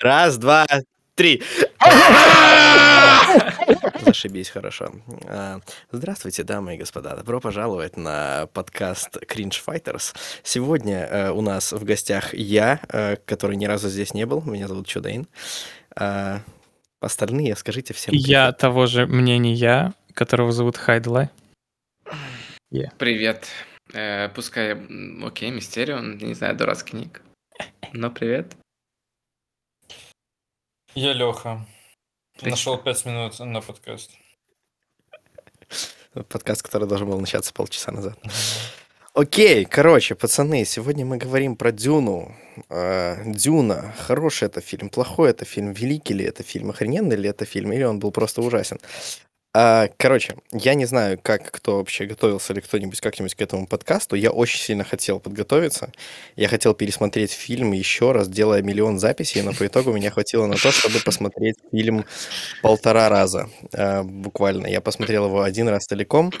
Раз, два, три. Зашибись, хорошо. А, здравствуйте, дамы и господа. Добро пожаловать на подкаст Cringe Fighters. Сегодня э, у нас в гостях я, э, который ни разу здесь не был. Меня зовут Чудейн. А, остальные скажите всем. Я того же мнения, которого зовут Хайдлай. Yeah. Привет. Э, пускай, окей, Мистерион, не знаю, дурацкий ник. Но привет. Я Леха. Нашел пять минут на подкаст. Подкаст, который должен был начаться полчаса назад. Окей, короче, пацаны, сегодня мы говорим про Дюну. Э, Дюна. Хороший это фильм, плохой это фильм, великий ли это фильм, охрененный ли это фильм, или он был просто ужасен. А, короче, я не знаю, как кто вообще готовился или кто-нибудь как-нибудь к этому подкасту. Я очень сильно хотел подготовиться. Я хотел пересмотреть фильм еще раз, делая миллион записей, но по итогу меня хватило на то, чтобы посмотреть фильм полтора раза. А, буквально. Я посмотрел его один раз целиком,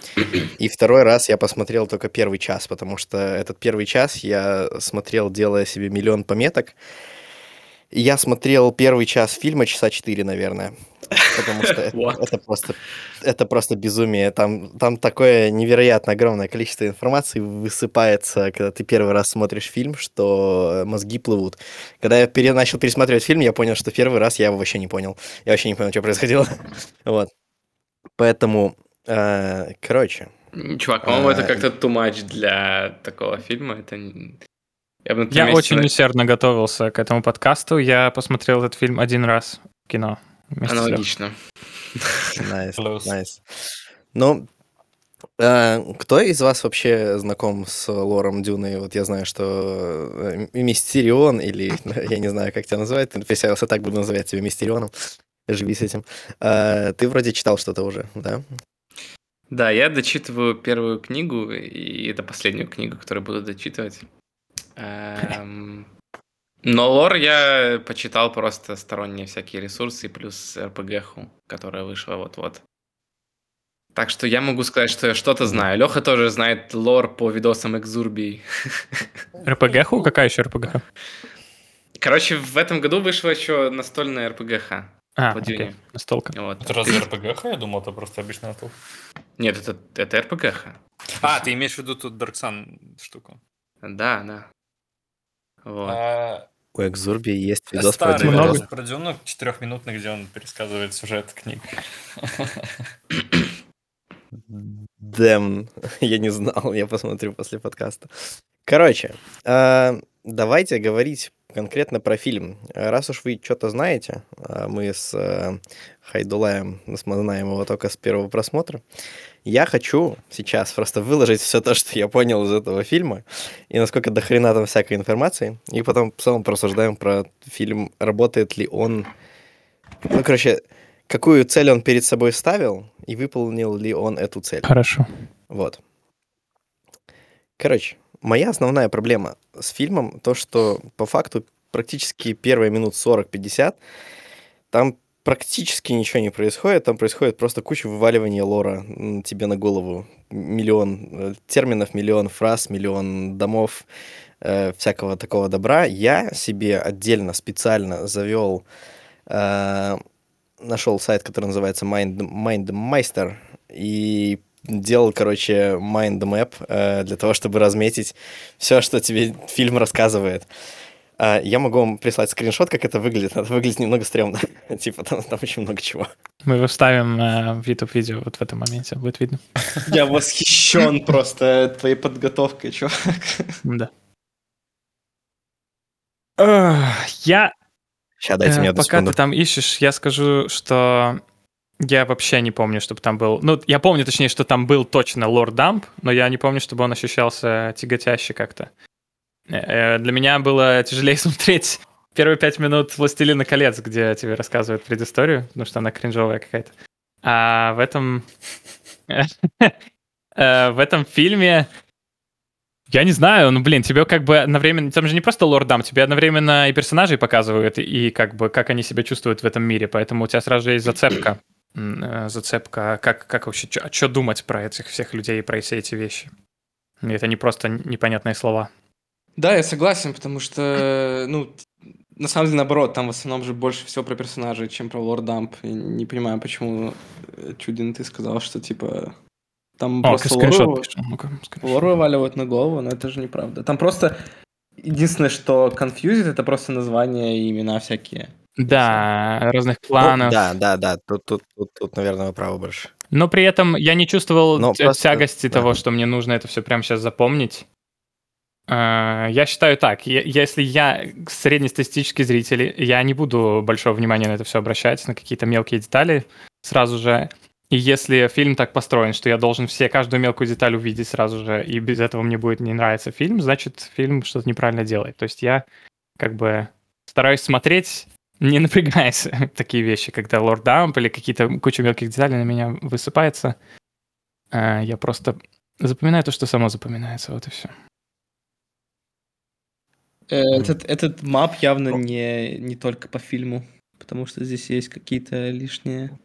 и второй раз я посмотрел только первый час, потому что этот первый час я смотрел, делая себе миллион пометок. Я смотрел первый час фильма часа четыре, наверное потому что это, это просто это просто безумие. Там, там такое невероятно огромное количество информации высыпается, когда ты первый раз смотришь фильм, что мозги плывут. Когда я пере, начал пересматривать фильм, я понял, что первый раз я его вообще не понял. Я вообще не понял, что происходило. вот. Поэтому, э, короче. Чувак, по-моему, э, это как-то too much для такого фильма. Это я, бы, я очень усердно готовился к этому подкасту. Я посмотрел этот фильм один раз в кино. Аналогично. Nice, nice. Ну, а, кто из вас вообще знаком с лором Дюны? Вот я знаю, что э, Мистерион, или я не знаю, как тебя называют, я так буду называть тебя Мистерионом, живи с этим. А, ты вроде читал что-то уже, да? Да, я дочитываю первую книгу, и это последнюю книгу, которую буду дочитывать. Но лор я почитал просто сторонние всякие ресурсы, плюс РПГху, которая вышла вот-вот. Так что я могу сказать, что я что-то знаю. Леха тоже знает лор по видосам Экзурбий. РПГху? Какая еще РПГ? Короче, в этом году вышла еще настольная РПГХ. А, окей, настолка. Вот. Это разве РПГХ? Я думал, это просто обычная настолка. Нет, это, это РПГХ. А, ты имеешь в виду тут Dark Sun штуку? Да, да. Вот. А, у Экзурби есть видос про Дюну. Много про Дюну, четырехминутный, где он пересказывает сюжет книг. Дэм, я не знал, я посмотрю после подкаста. Короче, э, давайте говорить конкретно про фильм. Раз уж вы что-то знаете, а мы с э, Хайдулаем знаем его только с первого просмотра, я хочу сейчас просто выложить все то, что я понял из этого фильма, и насколько до хрена там всякой информации, и потом в целом просуждаем про фильм, работает ли он... Ну, короче, какую цель он перед собой ставил, и выполнил ли он эту цель. Хорошо. Вот. Короче, моя основная проблема с фильмом то, что по факту практически первые минут 40-50 там практически ничего не происходит, там происходит просто куча вываливания лора тебе на голову. Миллион э, терминов, миллион фраз, миллион домов, э, всякого такого добра. Я себе отдельно, специально завел, э, нашел сайт, который называется Mind, MindMeister, и делал, короче, mind map э, для того, чтобы разметить все, что тебе фильм рассказывает. А, я могу вам прислать скриншот, как это выглядит. Это выглядит немного стрёмно. типа, там, там очень много чего. Мы его вставим э, в YouTube-видео вот в этом моменте, будет видно. Я восхищен просто твоей подготовкой, чувак. Да. Я... Сейчас дайте мне одну Пока ты там ищешь, я скажу, что я вообще не помню, чтобы там был... Ну, я помню, точнее, что там был точно лорд Дамп, но я не помню, чтобы он ощущался тяготяще как-то. Э, для меня было тяжелее смотреть первые пять минут «Властелина колец», где тебе рассказывают предысторию, потому что она кринжовая какая-то. А в этом... Э, в этом фильме я не знаю, ну, блин, тебе как бы одновременно... Там же не просто лордам, тебе одновременно и персонажей показывают, и как бы как они себя чувствуют в этом мире, поэтому у тебя сразу же есть зацепка. Э, зацепка, как, как вообще, что думать про этих всех людей, про все эти вещи. И это не просто непонятные слова. Да, я согласен, потому что, ну, на самом деле, наоборот, там в основном же больше всего про персонажей, чем про Лорд Дамп. И не понимаю, почему, э, Чудин, ты сказал, что, типа, там О, просто скриншот лору, лору вываливают на голову, но это же неправда. Там просто... Единственное, что конфьюзит, это просто названия и имена всякие. Да, разных Ну, кланов. да, да, да. Тут, тут, тут, тут, наверное, вы правы больше. Но при этом я не чувствовал Но просто- тягости да. того, что мне нужно это все прямо сейчас запомнить. А, Я считаю так, если я среднестатистический зритель, я не буду большого внимания на это все обращать, на какие-то мелкие детали сразу же. И если фильм так построен, что я должен все, каждую мелкую деталь увидеть сразу же, и без этого мне будет не нравиться фильм, значит, фильм что-то неправильно делает. То есть я как бы стараюсь смотреть, не напрягаясь такие вещи, когда лорд дамп или какие-то куча мелких деталей на меня высыпается. А, Я просто запоминаю то, что само запоминается, вот и все. Э, Этот, этот мап явно не, не только по фильму, потому что здесь есть какие-то лишние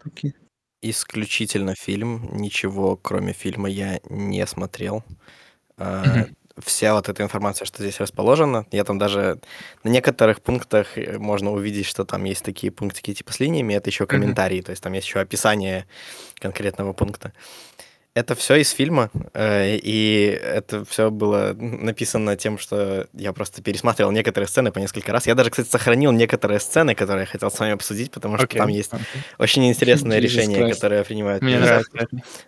штуки. Исключительно фильм. Ничего, кроме фильма, я не смотрел. Мгм. Вся вот эта информация, что здесь расположена, я там даже на некоторых пунктах э, можно увидеть, что там есть такие пунктики типа с линиями, это еще комментарии, то есть там есть еще описание конкретного пункта. Это все из фильма, э, и это все было написано тем, что я просто пересматривал некоторые сцены по несколько раз. Я даже, кстати, сохранил некоторые сцены, которые я хотел с вами обсудить, потому что Окей. там есть очень интересное Jesus решение, Christ. которое принимают. Мне нравится.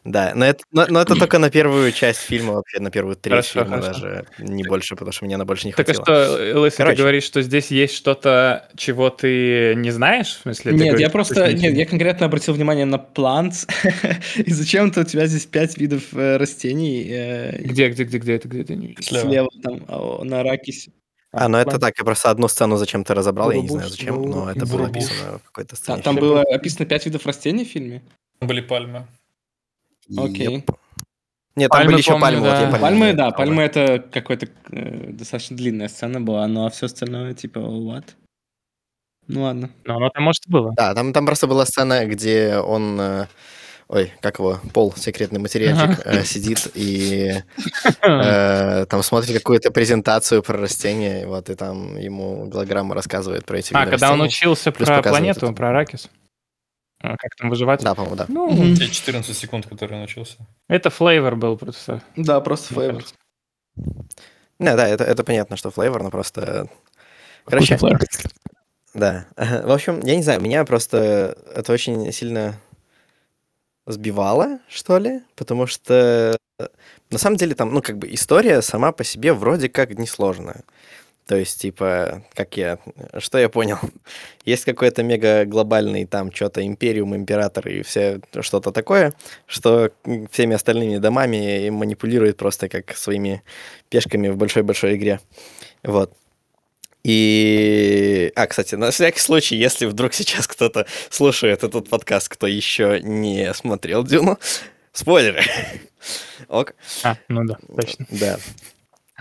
Да, но это, но, но это только на первую часть фильма, вообще на первую треть Хорошо, фильма хорошо. даже, не больше, потому что мне она больше не Так а хватило. что, Лысый, ты Короче. говоришь, что здесь есть что-то, чего ты не знаешь? В смысле, ты Нет, говоришь, я просто, ты нет, я конкретно обратил внимание на плант, и зачем-то у тебя здесь пять видов э, растений э, Где, где, где, где это, где это? Слева. слева там а, на аракисе. А, ну это так, я просто одну сцену зачем-то разобрал, я не знаю зачем, но это было написано в какой-то Та- сцене. Там было описано пять видов растений в фильме? Там были пальмы. Окей. Нет, там Пальмы были еще помню, пальмы, вот да. я пальмы Пальмы, да, пальмы это какой-то э, достаточно длинная сцена была, ну а все остальное типа what? Ну ладно. Ну, оно там, может, и было. Да, там, там просто была сцена, где он, э, ой, как его, Пол, секретный материальчик, э, сидит и э, там смотрит какую-то презентацию про растения, вот, и там ему голограмма рассказывает про эти А, виды когда он учился про планету, это. про Аракис. А, Как там выживать? Да, по-моему, да. Ну, Мгм. Те 14 секунд, которые начался. это флейвор был просто. Да, просто флейвор. Не, да, это, это понятно, что флейвор, но просто... Короче, да. В общем, я не знаю, меня просто это очень сильно сбивало, что ли, потому что э, на самом деле там, ну, как бы история сама по себе вроде как несложная. То есть, типа, как я, что я понял, есть какой-то мега глобальный там что-то империум, император и все что-то такое, что всеми остальными домами манипулирует просто как своими пешками в большой-большой игре. Вот. И... А, кстати, на всякий случай, если вдруг сейчас кто-то слушает этот подкаст, кто еще не смотрел Дюну, спойлеры. Ок, А, ну да, точно. да.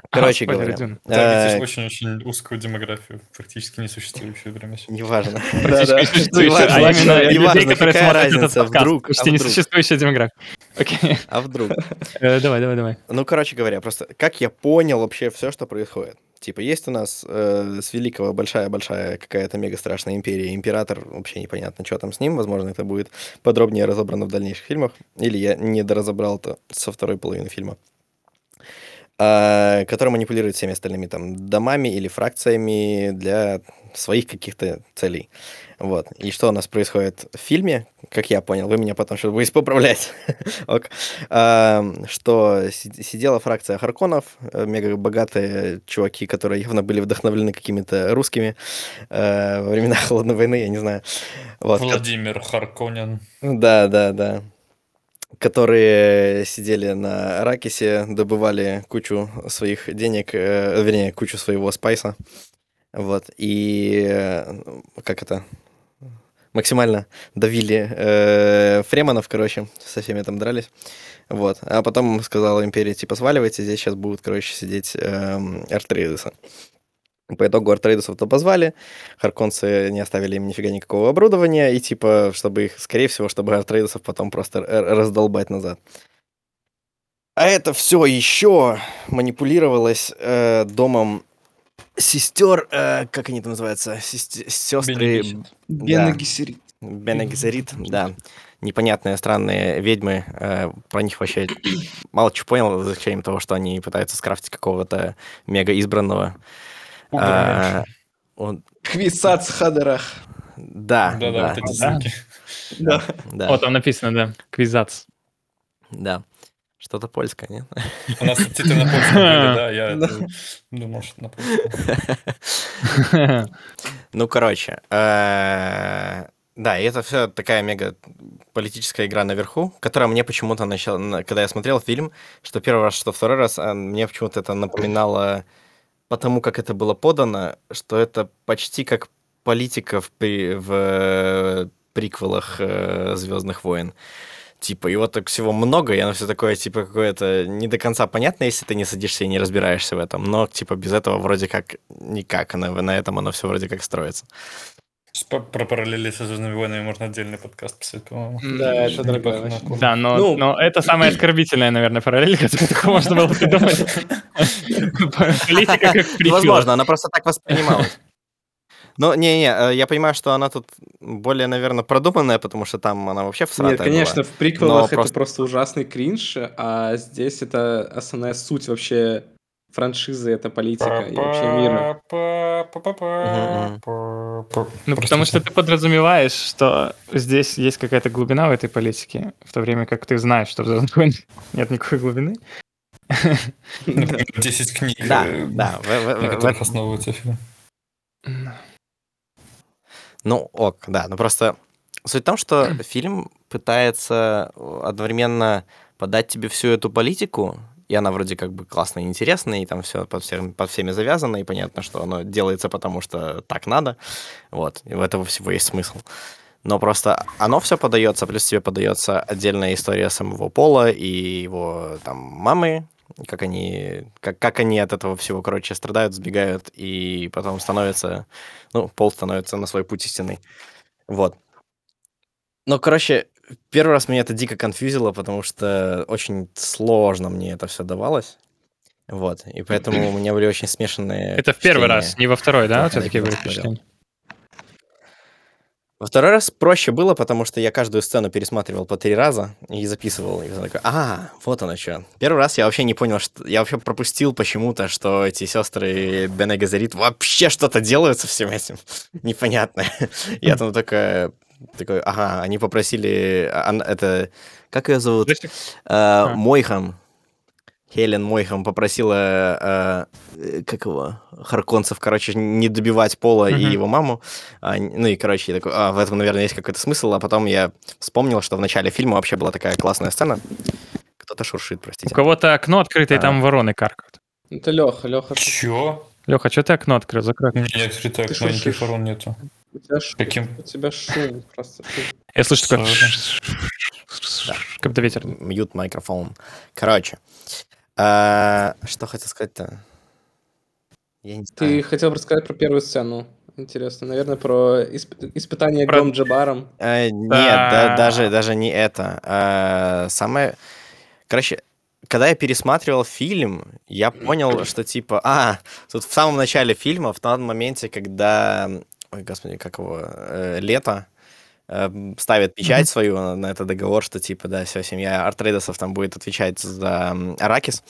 Короче спойлеры говоря. Таргетишь э, очень-очень узкую демографию, практически несуществующую прямо сейчас. неважно. Практически несуществующая, Неважно, а именно людей, которые какая смотрят этот разница, подкаст. вдруг, Почти а вдруг? несуществующая демография. Окей. А вдруг? Э, Давай, давай, давай. Ну, короче говоря, просто как я понял вообще все, что происходит. Типа, есть у нас э, с великого большая-большая какая-то мега страшная империя, император, вообще непонятно, что там с ним, возможно, это будет подробнее разобрано в дальнейших фильмах, или я не доразобрал это со второй половины фильма, а, который манипулирует всеми остальными там домами или фракциями для своих каких-то целей. Вот. И что у нас происходит в фильме, как я понял, вы меня потом сейчас будете поправлять, Ок. А, что си- сидела фракция Харконов, э, мега богатые чуваки, которые явно были вдохновлены какими-то русскими э, во времена Холодной войны, я не знаю. Вот. Владимир Харконен. Да, да, да. Которые сидели на Ракисе, добывали кучу своих денег, э, вернее, кучу своего спайса. Вот. И э, как это? Максимально давили э, фремонов, короче, со всеми там дрались. Вот. А потом сказала империя, типа, сваливайте, здесь сейчас будут, короче, сидеть эм, Артрейдесы. По итогу Артрейдесов-то позвали, Харконцы не оставили им нифига никакого оборудования, и типа, чтобы их, скорее всего, чтобы Артрейдесов потом просто раздолбать назад. А это все еще манипулировалось э, домом сестер, э, как они там называются, сестры Бенегисит. Бена Да. Гессерит. Бене Гезерит, да, непонятные странные ведьмы, э, про них вообще мало чего понял, за исключением того, что они пытаются скрафтить какого-то мега избранного. А, он- Квисац Хадарах. да, Да-да, да, вот эти да. ссылки. Да. да, О, там написано, да. Квизац. да. Что-то польское, нет? У нас титры на польском были, да, я думал, что на польском. Ну, короче, э, да, и это все такая мега политическая игра наверху, которая мне почему-то начала, на- когда я смотрел фильм, что первый раз, что второй раз, а, мне почему-то это напоминало, потому как это было подано, что это почти как политика в, в э, приквелах Звездных войн. Типа, его так всего много, и оно все такое, типа, какое-то не до конца понятно, если ты не садишься и не разбираешься в этом. Но, типа, без этого вроде как никак. На, на этом оно все вроде как строится. Про параллели со Звездными войнами можно отдельный подкаст писать, по-моему. Да, это другое. Да, но, Ну. но это самая оскорбительная, наверное, параллель, которую можно было придумать. Политика как. Возможно, она просто так воспринималась. Ну, не-не, э, я понимаю, что она тут более, наверное, продуманная, потому что там она вообще всратая Нет, конечно, была. в приквелах Но это просто- просто ужасный кринж, а здесь это основная суть вообще франшизы, это политика и вообще мира. Ну, потому что ты подразумеваешь, что здесь есть какая-то глубина в этой политике, в то время как ты знаешь, что в «Звездных войнах» нет никакой глубины. Например, 10 книг, Да, да. в- в- на в- которых основывается фильм. Ну, ок, да. Ну, просто суть в том, что фильм пытается одновременно подать тебе всю эту политику, и она вроде как бы классная и интересная, и там все под, всем, под всеми завязано, и понятно, что оно делается потому, что так надо. Вот, и в этого всего есть смысл. Но просто оно все подается, плюс тебе подается отдельная история самого Пола и его там мамы, как они, как, как они от этого всего, короче, страдают, сбегают, и потом становится, ну, Пол становится на свой путь истинный. Вот. Ну, короче, первый раз меня это дико конфьюзило, потому что очень сложно мне это все давалось. Вот, и поэтому у меня были очень смешанные Это в первый раз, не во второй, да? Такие были впечатления? Во второй раз проще было, потому что я каждую сцену пересматривал по три раза и записывал. И такой, а, вот оно что. Первый раз я вообще не понял, что... Я вообще пропустил почему-то, что эти сестры Бене Газарит вообще что-то делают со всем этим. Непонятно. Я там только такой, ага, они попросили... а, ан- Это... Как ее зовут? Э, А. Мойхам. Хелен Мойхам попросила, э, как его, Харконцев, короче, не добивать Пола и Мгм. его маму. А, ну и, короче, я такой, а, в этом, наверное, есть какой-то смысл. А потом я вспомнил, что в начале фильма вообще была такая классная сцена. Кто-то шуршит, У простите. кого-то окно открыто, и там А. вороны каркают. Это Леха, Леха, Чё? Леха, что ты окно открыл? Закрой. окно. Не, не открыто окно, никаких ворон нету. у тебя, ш- Каким? у тебя шум просто. шум. Я слышу такой... Да. Как будто ветер. Мьют микрофон. Короче, а, что хотел сказать-то? Я не Ты знаю. хотел бы рассказать про первую сцену. Интересно, наверное, про исп- испытание Про- Гром Джабаром. Э, нет, да- Да. даже, даже не это. А, самое... Короче, когда я пересматривал фильм, я понял, что типа... А, тут в самом начале фильма, в том моменте, когда... Ой, господи, как его? э, Лето э, ставит печать Мгм. свою на, на этот договор, что типа, да, все, семья Артрейдесов там будет отвечать за Аракис.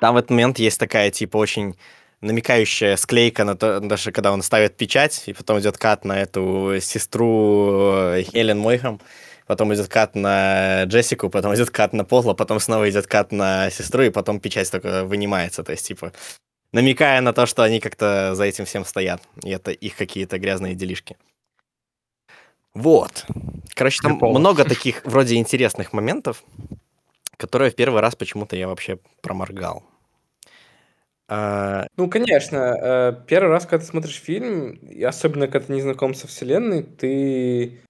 Там в этот момент есть такая, типа, очень намекающая склейка на то, даже когда он ставит печать, и потом идет кат на эту сестру э, Хелен Мойхам, потом идет кат на Джессику, потом идет кат на Пола, потом снова идет кат на сестру, и потом печать только вынимается, то есть, типа, намекая на то, что они как-то за этим всем стоят, и это их какие-то грязные делишки. Вот. Короче, там Пола. много таких вроде интересных моментов, которые в первый раз почему-то я вообще проморгал. А, Ну, конечно, э, первый раз, когда ты смотришь фильм, и особенно когда ты не знаком со вселенной, ты,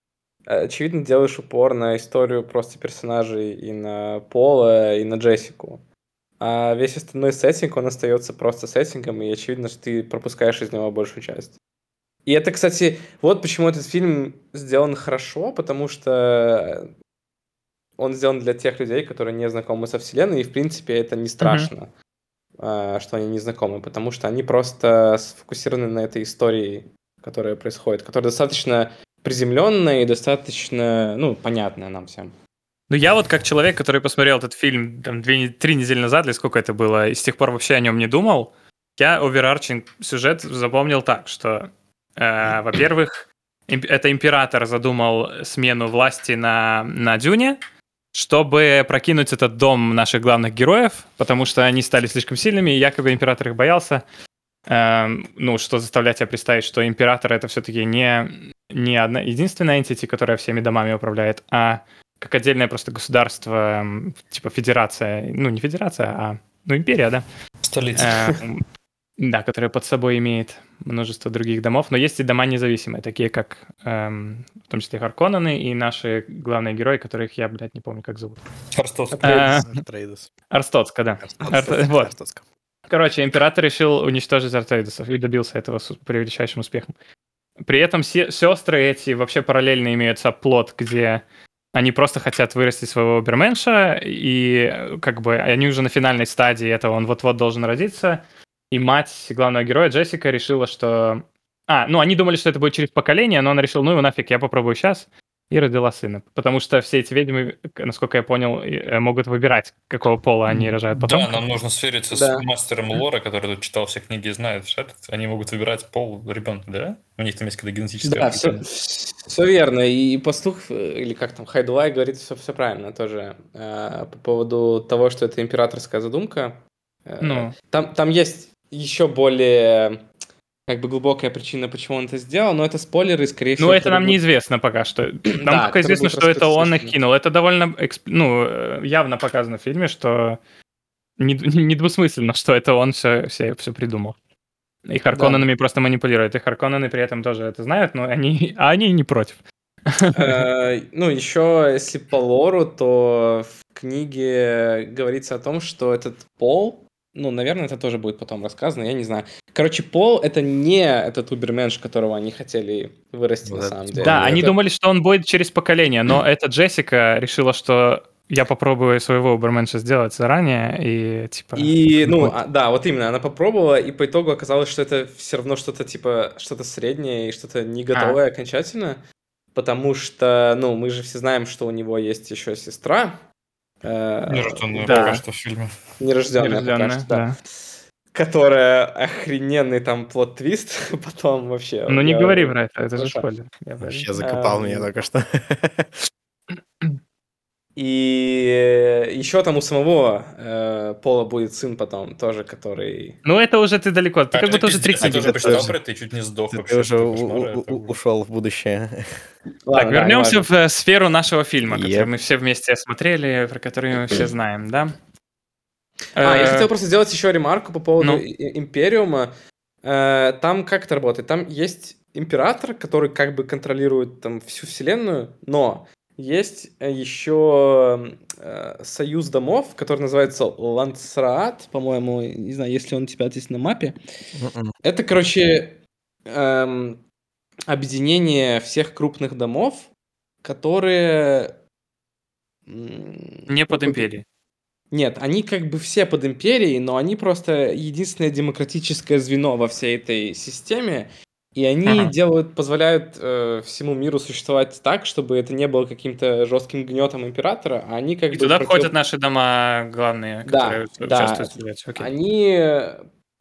э, очевидно, делаешь упор на историю просто персонажей и на Пола, и на Джессику. А весь остальной сеттинг, он остается просто сеттингом, и очевидно, что ты пропускаешь из него большую часть. И это, кстати, вот почему этот фильм сделан хорошо, потому что он сделан для тех людей, которые не знакомы со вселенной, и, в принципе, это не страшно. э, что они не знакомы, потому что они просто сфокусированы на этой истории, которая происходит, которая достаточно приземленная и достаточно, ну, понятная нам всем. Ну, я вот как человек, который посмотрел этот фильм там две, три недели назад, или сколько это было, и с тех пор вообще о нем не думал, я оверарчинг сюжет запомнил так, что, э, во-первых, имп- это император задумал смену власти на, на Дюне, чтобы прокинуть этот дом наших главных героев, потому что они стали слишком сильными, и якобы император их боялся. Эм, ну, что заставлять тебя представить, что император это все-таки не, не одна единственная entity, которая всеми домами управляет, а как отдельное просто государство, м, типа федерация, ну не федерация, а ну империя, да, Столица. Э, да, которая под собой имеет множество других домов, но есть и дома независимые, такие как, эм, в том числе Харконнены и наши главные герои, которых я, блядь, не помню, как зовут. Артрейдес. Арстоцка, да. Арстоцка. Короче, император решил уничтожить Артейдусов и добился этого с превеличайшим успехом. При этом се- сестры эти вообще параллельно имеют плод, где они просто хотят вырастить своего Берменша, и э, как бы они уже на финальной стадии этого, он вот-вот должен родиться, и мать главного героя Джессика решила, что... А, ну они думали, что это будет через поколение, но она решила, ну его нафиг, я попробую сейчас, и родила сына. Потому что все эти ведьмы, насколько я понял, э, могут выбирать, какого пола они рожают потом. Да, нам нужно свериться Да. с мастером лора, который тут читал все книги и знает, что. Они могут выбирать пол ребенка, да? У них там есть когда генетическая Да, все, определение. верно. И пастух, э, или как там, Хайдулай говорит все, все правильно тоже. Э, По поводу того, что это императорская задумка. Ну. Там, там есть еще более как бы глубокая причина, почему он это сделал, но это спойлеры, скорее всего. Ну, это нам будут- неизвестно пока что. Нам Да, только которые известно, что это он их кинул. Это довольно эксп- ну, э, явно показано в фильме, что не- недвусмысленно, что это он все, все, все придумал. И Харконненами просто манипулирует. И Харконнены при этом тоже это знают, но они, а они не против. Э, Ну, еще, если по лору, то в книге говорится о том, что этот пол, ну, наверное, это тоже будет потом рассказано, я не знаю. Короче, пол — это не этот уберменш, которого они хотели вырасти Вот на самом деле. Да, они Это- думали, что он будет через поколение, но эта Джессика решила, что я попробую своего Уберменша сделать заранее, и типа... И, ну, Вот. а, да, вот именно, она попробовала, и по итогу оказалось, что это все равно что-то типа, что-то среднее и что-то не готовое окончательно, потому что, ну, мы же все знаем, что у него есть еще сестра, Нерожденная Да. пока что в фильме. нерожденная, пока Нерожденная, что, да, да. которая охрененный там плод-твист потом вообще. Ну не говори про это, это же Хорошо. спойлер. Вообще закопал меня Эм, только что. И еще там у самого э, Пола будет сын потом тоже, который... Ну это уже ты далеко, ты А, как будто уже три пиздец, Я книги тоже почитал про это и чуть не сдох Ты вообще. уже что у- кошмар у- это у- был. ушел в будущее. Ладно, Так, да, вернемся в э, сферу нашего фильма, который Еп. мы все вместе смотрели, про который мы все знаем, да? А, я Э, хотел просто сделать еще ремарку по поводу ну. Империума. Э, Там как это работает? Там есть император, который как бы контролирует там всю вселенную, но есть э, еще э, союз домов, который называется Лансраат, по-моему, не знаю, если он у тебя здесь на мапе. Мгм. Это, короче, эм, объединение всех крупных домов, которые... Не под какой-то- империей. Нет, они как бы все под империей, но они просто единственное демократическое звено во всей этой системе, и они Ага. делают, позволяют э, всему миру существовать так, чтобы это не было каким-то жестким гнетом императора, а они как И бы туда против- входят наши дома главные, Да, которые да. участвуют в сюжете. Окей. они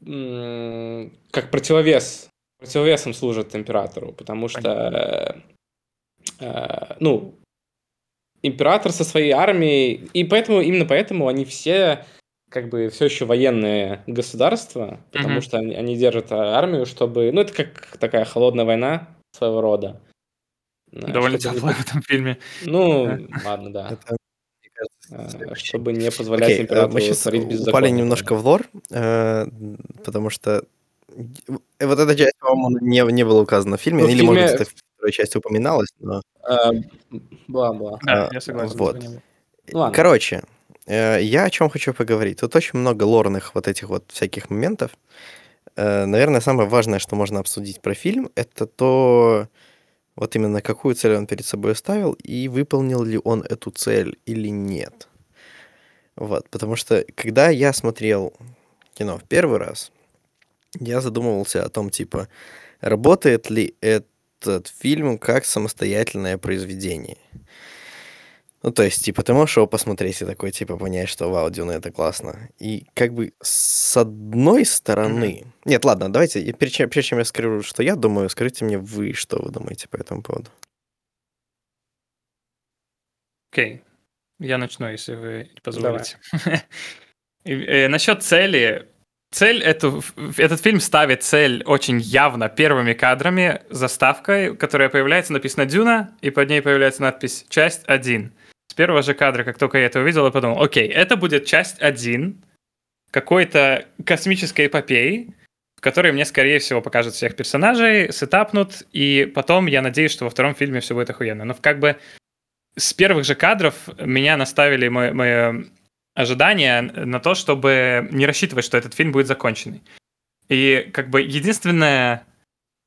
м, как противовес, противовесом служат императору, потому что, э, э, ну, император со своей армией, и поэтому, именно поэтому они все как бы все еще военные государства, потому Мгм. что они, они держат а, армию, чтобы, ну, это как такая холодная война своего рода. Довольно тепло в этом фильме. Ну, ладно, да. Следующий. Чтобы не позволять Окей, э, императору мы сейчас творить упали беззаконие. немножко в лор, э, потому что вот эта часть, по-моему, не, не была указана в фильме, Ну, или, может быть, фильме- это в второй части упоминалось, но... Э, Бла-бла. Да, А, я согласен. вот. ладно. Короче, я о чем хочу поговорить. Тут очень много лорных вот этих вот всяких моментов. Э, Наверное, самое важное, что можно обсудить про фильм, это то, вот именно какую цель он перед собой ставил, и выполнил ли он эту цель или нет. Вот, потому что, когда я смотрел кино в первый раз, я задумывался о том, типа, работает ли этот фильм как самостоятельное произведение. Ну, то есть, типа, ты можешь его посмотреть и такой, типа, понять, что вау, Дюна, это классно. И как бы с одной стороны... Нет, ладно, давайте, я перед чем, прежде чем я скажу, что я думаю, скажите мне вы, что вы думаете по этому поводу. Окей. Я начну, если вы позволите. Э, Насчет цели. Цель эту, этот фильм ставит цель очень явно первыми кадрами, заставкой, которая появляется, написано «Дюна», и под ней появляется надпись «Часть 1». С первого же кадра, как только я это увидел, я подумал, окей, это будет часть 1 какой-то космической эпопеи, в которой мне, скорее всего, покажут всех персонажей, сетапнут, и потом я надеюсь, что во втором фильме все будет охуенно. Но как бы с первых же кадров меня наставили мои, мои ожидания на то, чтобы не рассчитывать, что этот фильм будет законченный. И как бы единственное...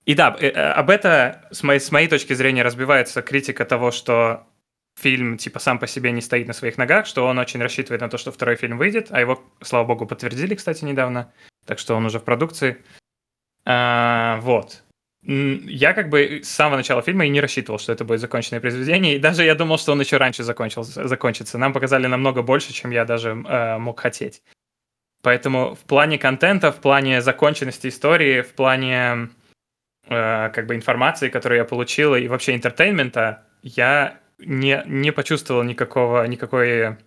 И да, э, э, об это с моей, с моей точки зрения разбивается критика того, что фильм типа сам по себе не стоит на своих ногах, что он очень рассчитывает на то, что второй фильм выйдет, а его, слава богу, подтвердили, кстати, недавно, так что он уже в продукции. А, вот. Я как бы с самого начала фильма и не рассчитывал, что это будет законченное произведение, и даже я думал, что он еще раньше закончился, закончится. Нам показали намного больше, чем я даже э, мог хотеть. Поэтому в плане контента, в плане законченности истории, в плане э, как бы информации, которую я получил, и вообще entertainment а, я не, не почувствовал никакого, никакой,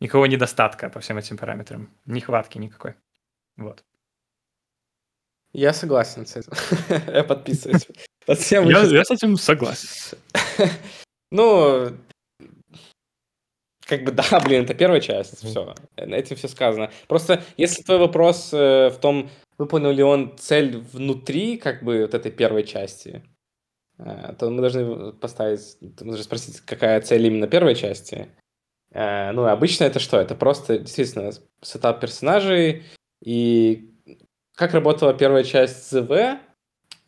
никакого недостатка по всем этим параметрам. Нехватки никакой. Вот. Я согласен с этим. я подписываюсь. я, я с этим согласен. ну, как бы да, блин, это первая часть, все, на этим все сказано. Просто если твой вопрос э, в том, выполнил ли он цель внутри, как бы, вот этой первой части, то мы должны поставить, мы должны спросить, какая цель именно первой части. Э, ну, обычно это что? Это просто действительно setup персонажей и как работала первая часть ЗВ, э,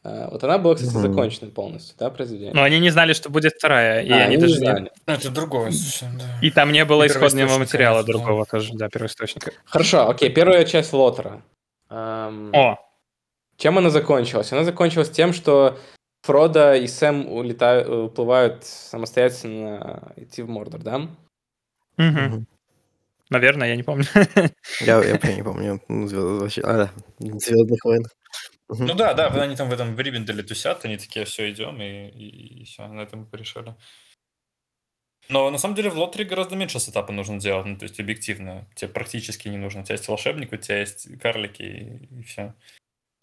вот она была, кстати, mm-hmm. закончена полностью, да, произведение. Но они не знали, что будет вторая, и а, они, они даже не знали. Ну, это другое совершенно, да. И там не было исходного материала другого тоже, да, первоисточника. Хорошо, окей, первая часть LOTR а. Эм... О! Чем она закончилась? Она закончилась тем, что Фродо и Сэм улетают, уплывают самостоятельно идти в Мордор, да? Угу. Наверное, я не помню. Я, я не помню. А, Звездных войн. Ну да, да, они там в этом в Ривенделе тусят, они такие, все, идем, и, и, и все, на этом мы порешали. Но на самом деле в лотере гораздо меньше сетапа нужно делать, ну то есть объективно. Тебе практически не нужно. У тебя есть волшебник, у тебя есть карлики и, и все.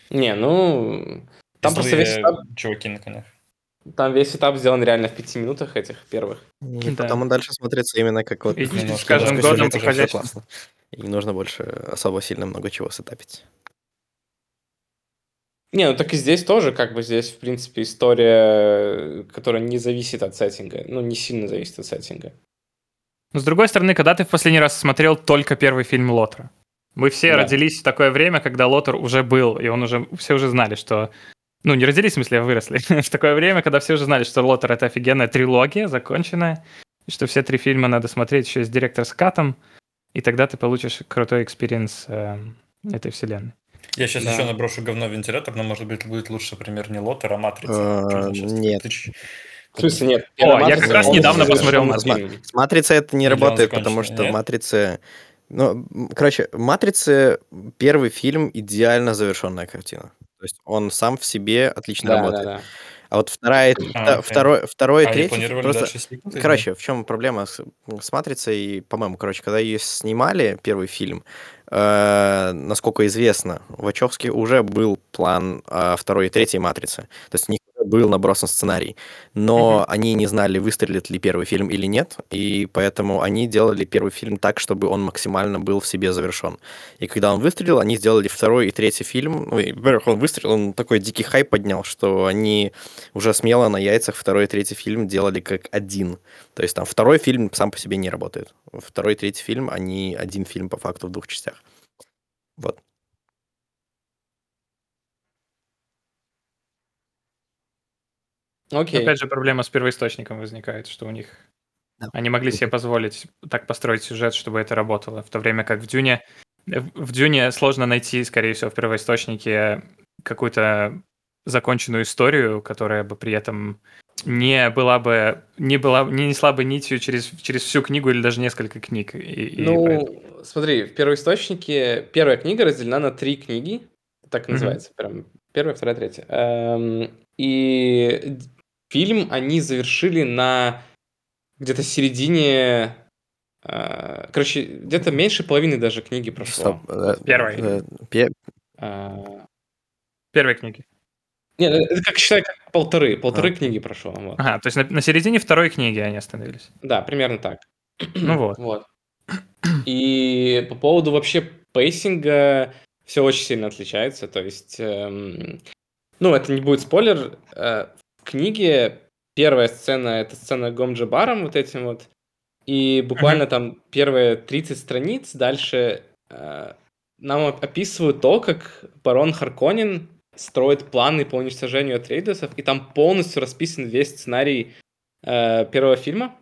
Не, ну там просто весь этап... чуваки на конях. Там весь этап сделан реально в пяти минутах этих первых. И да. потом он дальше смотрится именно как вот... И с каждым годом это классно. И не нужно больше особо сильно много чего сетапить. Не, ну так и здесь тоже, как бы здесь, в принципе, история, которая не зависит от сеттинга. Ну, не сильно зависит от сеттинга. Но с другой стороны, когда ты в последний раз смотрел только первый фильм Лотера? Мы все да. родились в такое время, когда Лотер уже был, и он уже, все уже знали, что ну, не родились, в смысле, а выросли. в такое время, когда все уже знали, что LOTR — это офигенная трилогия, законченная, и что все три фильма надо смотреть еще с director's cut ом, и тогда ты получишь крутой experience э, этой вселенной. Я сейчас да. еще наброшу говно в вентилятор, но, может быть, будет лучше пример не LOTR, а Матрица. А, нет. В смысле, нет? О, я как раз недавно посмотрел Матрица это не работает, потому что в Матрице... Ну, короче, «Матрицы» первый фильм идеально завершенная картина. То есть он сам в себе отлично да, работает. Да, да. А вот вторая, а, второй, второй, а третий просто... Короче, в чем проблема с, с «Матрицей», по-моему, короче, когда ее снимали, первый фильм, э, насколько известно, у Вачовски уже был план э, второй и третьей «Матрицы». То есть у них был набросан сценарий, но mm-hmm. они не знали, выстрелит ли первый фильм или нет, и поэтому они делали первый фильм так, чтобы он максимально был в себе завершен. И когда он выстрелил, они сделали второй и третий фильм. Ну, во-первых, он выстрелил, он такой дикий хайп поднял, что они уже смело на яйцах второй и третий фильм делали как один. То есть там второй фильм сам по себе не работает. Второй и третий фильм, они один фильм по факту в двух частях. Вот. Окей. Опять же, проблема с первоисточником возникает, что у них да. они могли себе позволить так построить сюжет, чтобы это работало, в то время как в Дюне в Дюне сложно найти, скорее всего, в первоисточнике какую-то законченную историю, которая бы при этом не была бы не была не несла бы нитью через через всю книгу или даже несколько книг. И, и Ну, поэтому- смотри, в первоисточнике первая книга разделена на три книги, так и называется, прям первая, вторая, третья. Эм, И фильм они завершили на где-то середине, э, короче, где-то меньше половины даже книги прошло. Стоп, э, Первой. э, пе- А, первой книги. Не, ну, это как считай, как полторы, полторы А. книги прошло. вот. Ага, то есть на, на середине второй книги они остановились. Да, примерно так. Ну вот. Вот. И по поводу вообще пейсинга все очень сильно отличается. То есть, эм, ну, это не будет спойлер. э, книге первая сцена — это сцена Гомджа баром вот этим вот. И буквально там первые 30 страниц дальше э, нам оп- описывают то, как барон Харконин строит планы по уничтожению Атрейдесов, и там полностью расписан весь сценарий э, первого фильма.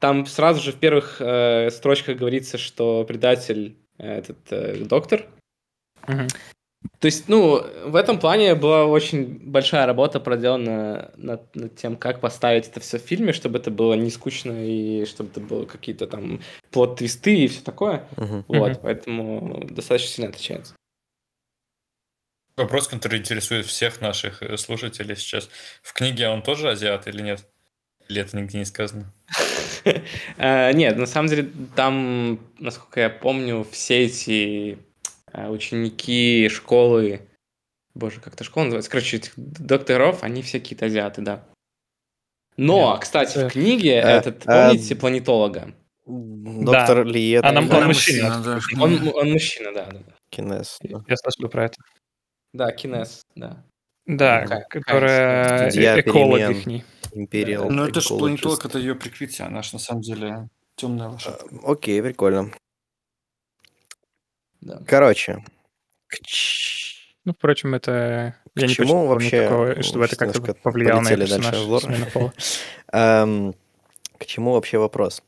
Там сразу же в первых э, строчках говорится, что предатель э, этот э, доктор. Мгм. То есть, ну, в этом плане была очень большая работа проделана над, над тем, как поставить это все в фильме, чтобы это было не скучно и чтобы это было какие-то там плод-твисты и все такое. Мгм. Вот, Мгм. поэтому достаточно сильно отличается. Вопрос, который интересует всех наших э, слушателей сейчас. В книге он тоже азиат или нет? Или это нигде не сказано? Э, Нет, на самом деле там, насколько я помню, все эти ученики школы, боже, как то школа называется, короче, этих докторов, они все какие-то азиаты, да. Но, Нет, кстати, э, в книге э, этот, э, помните, планетолога? Доктор Ли, это Она- не он знаю, мужчина. да. Он, он мужчина, да, да. да. Кинез. да. Я слышал про это. Да, Кинес, да. Да, Какая- которая э- эколог ихний. Imperial Ну это же планетолог, это ее прикрытие, она же на самом деле темная лошадка. Окей, прикольно. Да. Короче, к ч- Ну, впрочем, это... К Я не чему почувствовал вообще, такого, чтобы это как-то немножко повлияло на персонаж. Эм, К чему вообще вопрос?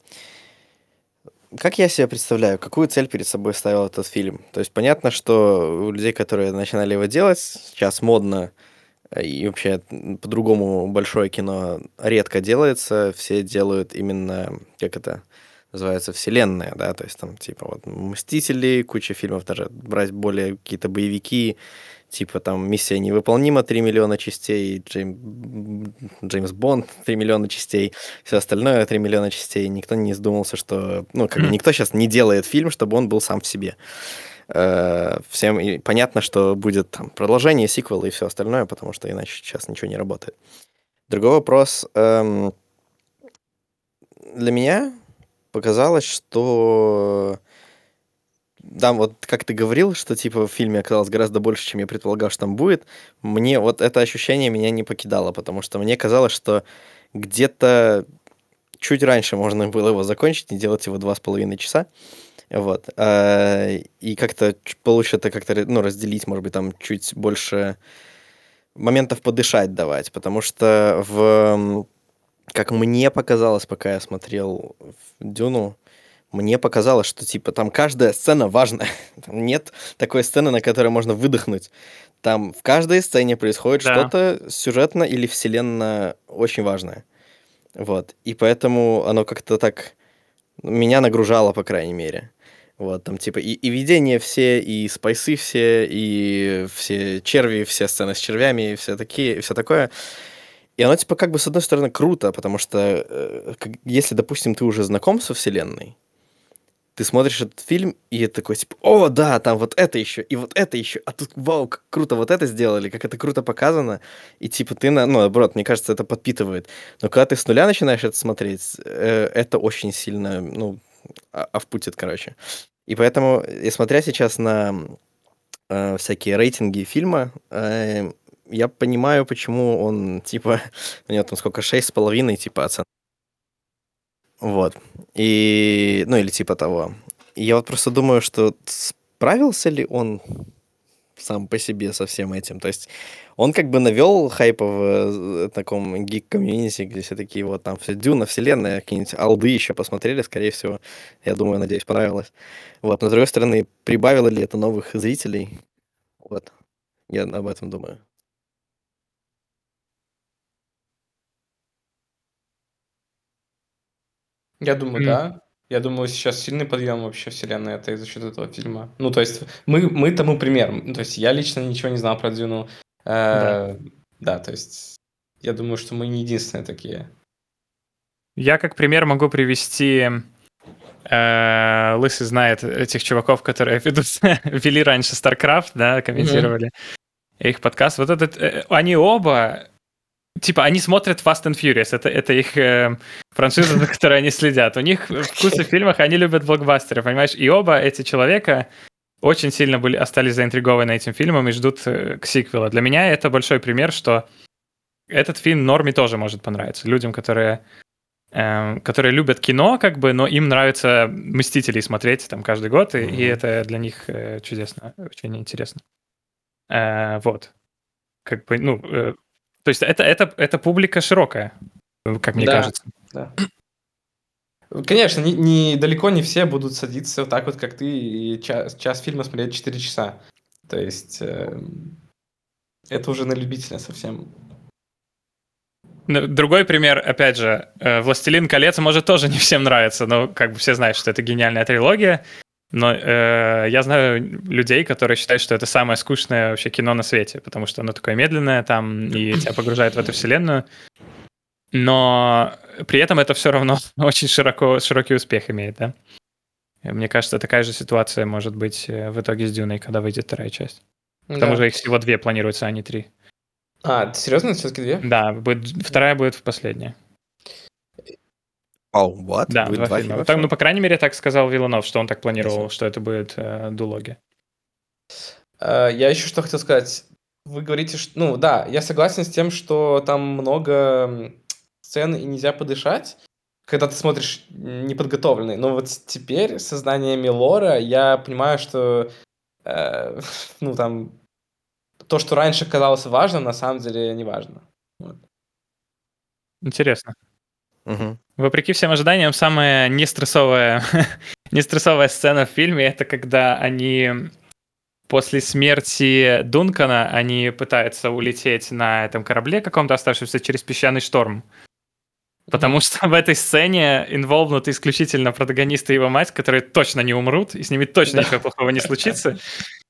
Как я себе представляю, какую цель перед собой ставил этот фильм? То есть понятно, что у людей, которые начинали его делать, сейчас модно э, и вообще по-другому большое кино редко делается. Все делают именно, как это называется, вселенная, да, то есть там типа вот «Мстители», куча фильмов, даже брать более какие-то боевики, типа там «Миссия невыполнима», 3 миллиона частей, Джейм- Джеймс Бонд, 3 миллиона частей, все остальное 3 миллиона частей. Никто не задумался, что... Ну, как бы никто сейчас не делает фильм, чтобы он был сам в себе. Э, Всем и понятно, что будет там продолжение, сиквел и все остальное, потому что иначе сейчас ничего не работает. Другой вопрос. эм, Для меня показалось, что да, вот как ты говорил, что типа в фильме оказалось гораздо больше, чем я предполагал, что там будет. Мне вот это ощущение меня не покидало, потому что мне казалось, что где-то чуть раньше можно было его закончить, не делать его два с половиной часа. Вот. А, И как-то получше это как-то ну, разделить, может быть, там чуть больше моментов подышать давать, потому что в как мне показалось, пока я смотрел Дюну, мне показалось, что типа там каждая сцена важная. Там нет такой сцены, на которой можно выдохнуть. Там в каждой сцене происходит Да. что-то сюжетно или вселенно очень важное. Вот. И поэтому оно как-то так меня нагружало, по крайней мере. Вот, там типа и, и видения все, и спайсы все, и все черви, все сцены с червями, и все такие, и все такое. И оно, типа, как бы, с одной стороны, круто, потому что э, как- если, допустим, ты уже знаком со вселенной, ты смотришь этот фильм, и такой, типа, о, да, там вот это еще, и вот это еще, а тут, вау, как круто вот это сделали, как это круто показано, и, типа, ты, на, ну, наоборот, мне кажется, это подпитывает. Но когда ты с нуля начинаешь это смотреть, э, это очень сильно, ну, а- авпутит, короче. И поэтому, и смотря сейчас на э, всякие рейтинги фильма, э, я понимаю, почему он, типа, у него там сколько, шесть с половиной, типа, оценка. Вот. И, ну, или типа того. И я вот просто думаю, что справился ли он сам по себе со всем этим. То есть он как бы навел хайпа в э, таком гик-комьюнити, где все такие вот там все Дюна, вселенная, какие-нибудь алды еще посмотрели, скорее всего. Я думаю, надеюсь, понравилось. Вот. Но с другой стороны, прибавило ли это новых зрителей? Вот. Я об этом думаю. Я думаю, М. да. Я думаю, сейчас сильный подъем вообще вселенной этой за счет этого фильма. Ну, то есть мы, мы тому пример. Ну, То есть я лично ничего не знал про Дюну. Э, Да, то есть я думаю, что мы не единственные такие. Я как пример могу привести... э, Лысый знает этих чуваков, которые ведут, вели раньше StarCraft, да, комментировали их подкаст. Вот этот... э, Они оба... Типа, они смотрят Fast and Furious. Это, это их э, франшиза, за которой они следят. У них вкусы в фильмах, они любят блокбастеры, понимаешь? И оба эти человека очень сильно были, остались заинтригованы этим фильмом и ждут э, к сиквелу. Для меня это большой пример, что этот фильм норме тоже может понравиться. Людям, которые эм, которые любят кино, как бы, но им нравится «Мстителей» смотреть там каждый год, и, и Мгм. это для них э, чудесно, очень интересно. Э, вот. Как бы, ну, э, то есть это, это, это публика широкая, э, как мне Да. кажется. Да. Конечно, не, не- далеко не все будут садиться вот так вот, как ты, и час, час фильма смотреть 4 часа. То есть эм, это уже на любителя совсем. Ну, Другой пример, опять же, э, «Властелин колец» может тоже не всем нравится, но как бы все знают, что это гениальная трилогия, но э, я знаю людей, которые считают, что это самое скучное вообще кино на свете, потому что оно такое медленное там и тебя погружает в эту вселенную, но при этом это все равно очень широко, широкий успех имеет, да? Мне кажется, такая же ситуация может быть э, в итоге с «Дюной», когда выйдет вторая часть. К тому Да. же их всего две планируется, а не три. А, серьезно, все-таки две? Да, будет, вторая будет последняя. Оу, what? Да, Будет два, два фильма. фильма Так, ну, по крайней мере, так сказал Виланов, что он так планировал, Спасибо. что это будет э, дулоги. Э, Я еще что хотел сказать. Вы говорите, что... Ну, да, я согласен с тем, что там много сцен и нельзя подышать, когда ты смотришь неподготовленный. Но вот теперь с созданиями лора я понимаю, что э, ну, там то, что раньше казалось важным, на самом деле не важно. Интересно. Мгм. Вопреки всем ожиданиям, самая нестрессовая, нестрессовая сцена в фильме это когда они после смерти Дункана они пытаются улететь на этом корабле каком-то оставшемся через песчаный шторм. Потому что в этой сцене инволвнуты исключительно протагонисты и его мать, которые точно не умрут, и с ними точно Да. ничего плохого не случится.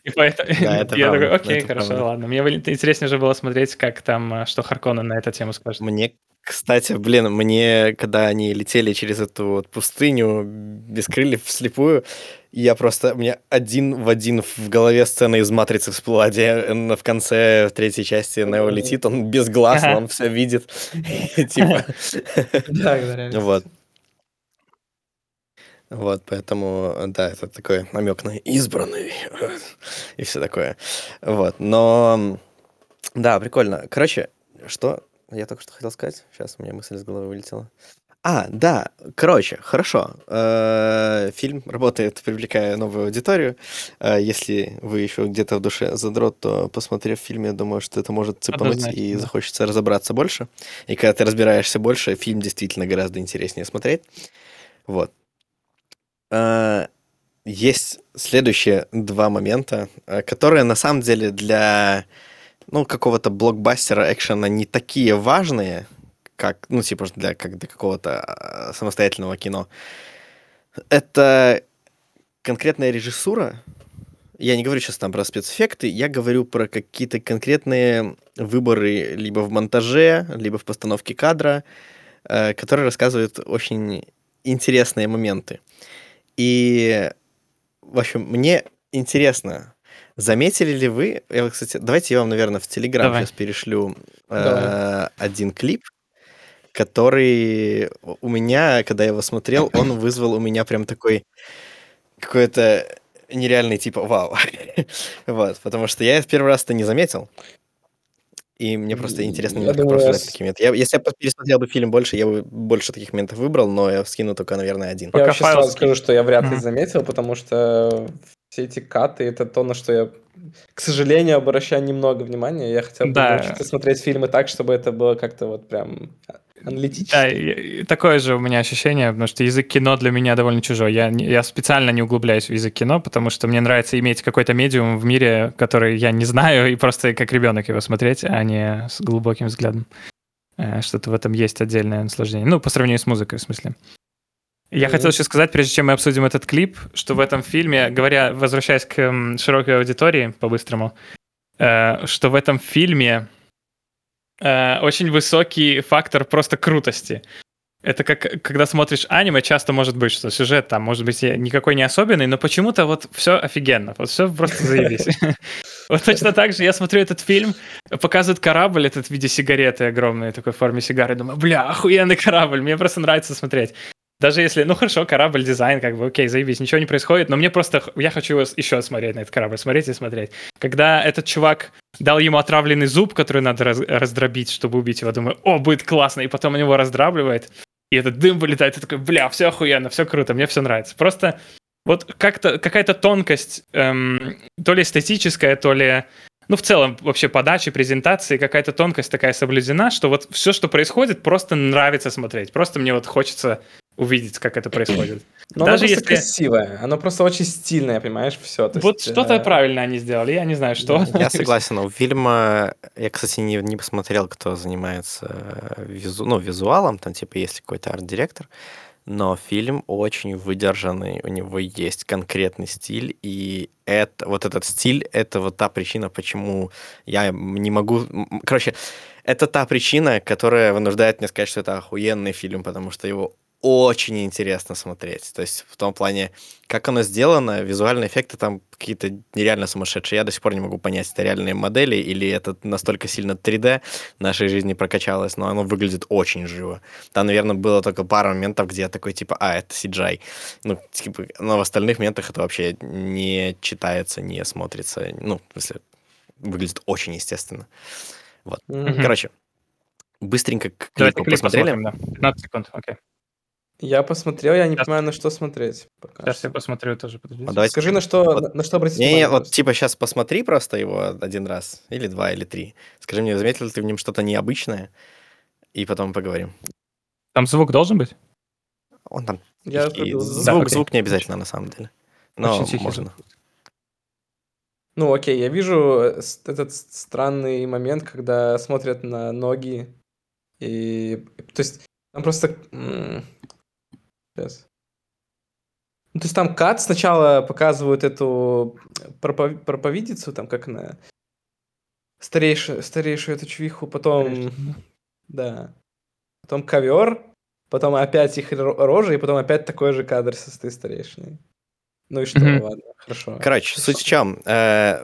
И поэтому Да, это я правда, такой, окей, это хорошо, правда. ладно. Мне интереснее же было смотреть, как там, э, что Харконнен на эту тему скажет. Мне, кстати, блин, мне, когда они летели через эту вот пустыню без крыльев вслепую, я просто... У меня один в один в голове сцена из «Матрицы» всплыла, где в конце третьей части Нео летит, он без глаз, Ага. он все видит. Типа... Вот. Вот, поэтому, да, это такой намек на избранный и все такое. Вот, но, да, прикольно. Короче, что я только что хотел сказать? Сейчас у меня мысль из головы вылетела. А, да, короче, хорошо. Э, Фильм работает, привлекая новую аудиторию. Э, Если вы еще где-то в душе задрот, то, посмотрев фильм, я думаю, что это может цепануть Однозначно, и да. захочется разобраться больше. И когда ты разбираешься больше, фильм действительно гораздо интереснее смотреть. Вот. Э, Есть следующие два момента, э, которые на самом деле для ну, какого-то блокбастера экшена не такие важные, как, ну, типа, для, как для какого-то а, самостоятельного кино. Это конкретная режиссура. Я не говорю сейчас там про спецэффекты, я говорю про какие-то конкретные выборы либо в монтаже, либо в постановке кадра, э, которые рассказывают очень интересные моменты. И, в общем, мне интересно, заметили ли вы, я, кстати, давайте я вам, наверное, в Телеграм Давай. сейчас перешлю э, Давай. один клип, который у меня, когда я его смотрел, он вызвал у меня прям такой какой-то нереальный типа вау. вот, потому что я в первый раз это не заметил. И мне просто интересно Я немножко думаю, с- такие моменты. Я, если я пересмотрел бы фильм больше, я бы больше таких моментов выбрал, но я скину только, наверное, один. Пока Я вообще файл сразу скинь. скажу, что я вряд ли заметил, потому что все эти каты, это то, на что я, к сожалению, обращаю немного внимания. Я хотел бы Да. научиться смотреть фильмы так, чтобы это было как-то вот прям аналитически. Да, и- и такое же у меня ощущение, потому что язык кино для меня довольно чужой. Я, я специально не углубляюсь в язык кино, потому что мне нравится иметь какой-то медиум в мире, который я не знаю, и просто как ребенок его смотреть, а не с глубоким взглядом. Э, Что-то в этом есть отдельное наслаждение. Ну, по сравнению с музыкой, в смысле. Я Мгм. хотел еще сказать, прежде чем мы обсудим этот клип, что в этом фильме, говоря, возвращаясь к широкой аудитории по-быстрому, э, что в этом фильме э, очень высокий фактор просто крутости. Это как когда смотришь аниме, часто может быть, что сюжет там может быть никакой не особенный, но почему-то вот все офигенно, вот все просто заебись. Вот точно так же я смотрю этот фильм, показывают корабль этот в виде сигареты огромной такой в форме сигары, думаю, бля, охуенный корабль, мне просто нравится смотреть. Даже если, ну хорошо, корабль, дизайн, как бы, окей, заебись, ничего не происходит, но мне просто, я хочу его еще смотреть на этот корабль, смотреть и смотреть. Когда этот чувак дал ему отравленный зуб, который надо раз- раздробить, чтобы убить его, думаю, о, будет классно, и потом он его раздравливает, и этот дым вылетает, и такой, бля, все охуенно, все круто, мне все нравится. Просто вот как-то какая-то тонкость, эм, то ли эстетическая, то ли ну, в целом, вообще подачи, презентации, какая-то тонкость такая соблюдена, что вот все, что происходит, просто нравится смотреть. Просто мне вот хочется увидеть, как это происходит. Но даже оно просто если- красивое, оно просто очень стильное, понимаешь, все. вот что-то правильно они сделали, я не знаю, что. Я согласен. У фильма, я, кстати, не, не посмотрел, кто занимается э, визу, ну, визуалом, там, типа, есть какой-то арт-директор, но фильм очень выдержанный, у него есть конкретный стиль, и это, вот этот стиль, это вот та причина, почему я не могу... Короче, это та причина, которая вынуждает меня сказать, что это охуенный фильм, потому что его очень интересно смотреть. То есть в том плане, как оно сделано, визуальные эффекты там какие-то нереально сумасшедшие. Я до сих пор не могу понять, это реальные модели или это настолько сильно 3D в нашей жизни прокачалось, но оно выглядит очень живо. Там, наверное, было только пара моментов, где я такой, типа, а, это CGI. Ну, типа, но в остальных моментах это вообще не читается, не смотрится. Ну, в смысле, выглядит очень естественно. Мгм. Короче, быстренько к клипу клип посмотрели. да. 15 секунд, окей. Я посмотрел, я не Сейчас. понимаю, на что смотреть. пока Сейчас что. я посмотрю тоже. А давайте- Скажи, на что, Вот. на, на что обратить Не, внимание. вот просто. типа сейчас посмотри просто его один раз, или два, или три. Скажи мне, заметил ли ты в нем что-то необычное? И потом поговорим. Там звук должен быть? Он там Я и забыл. звук, окей. звук не обязательно на самом деле. Но Очень тихий можно. звук. Ну, окей, я вижу э, этот странный момент, когда смотрят на ноги. И. То есть, там просто. Сейчас. Ну, то есть там кат сначала показывают эту пропов- проповедицу, там как она. Старейшую, старейшую эту чувиху, потом. Да. Потом ковер, потом опять их ро- рожи, и потом опять такой же кадр со этой старейшиной. Ну и что, Мгм. ладно, хорошо. Короче, суть в чем?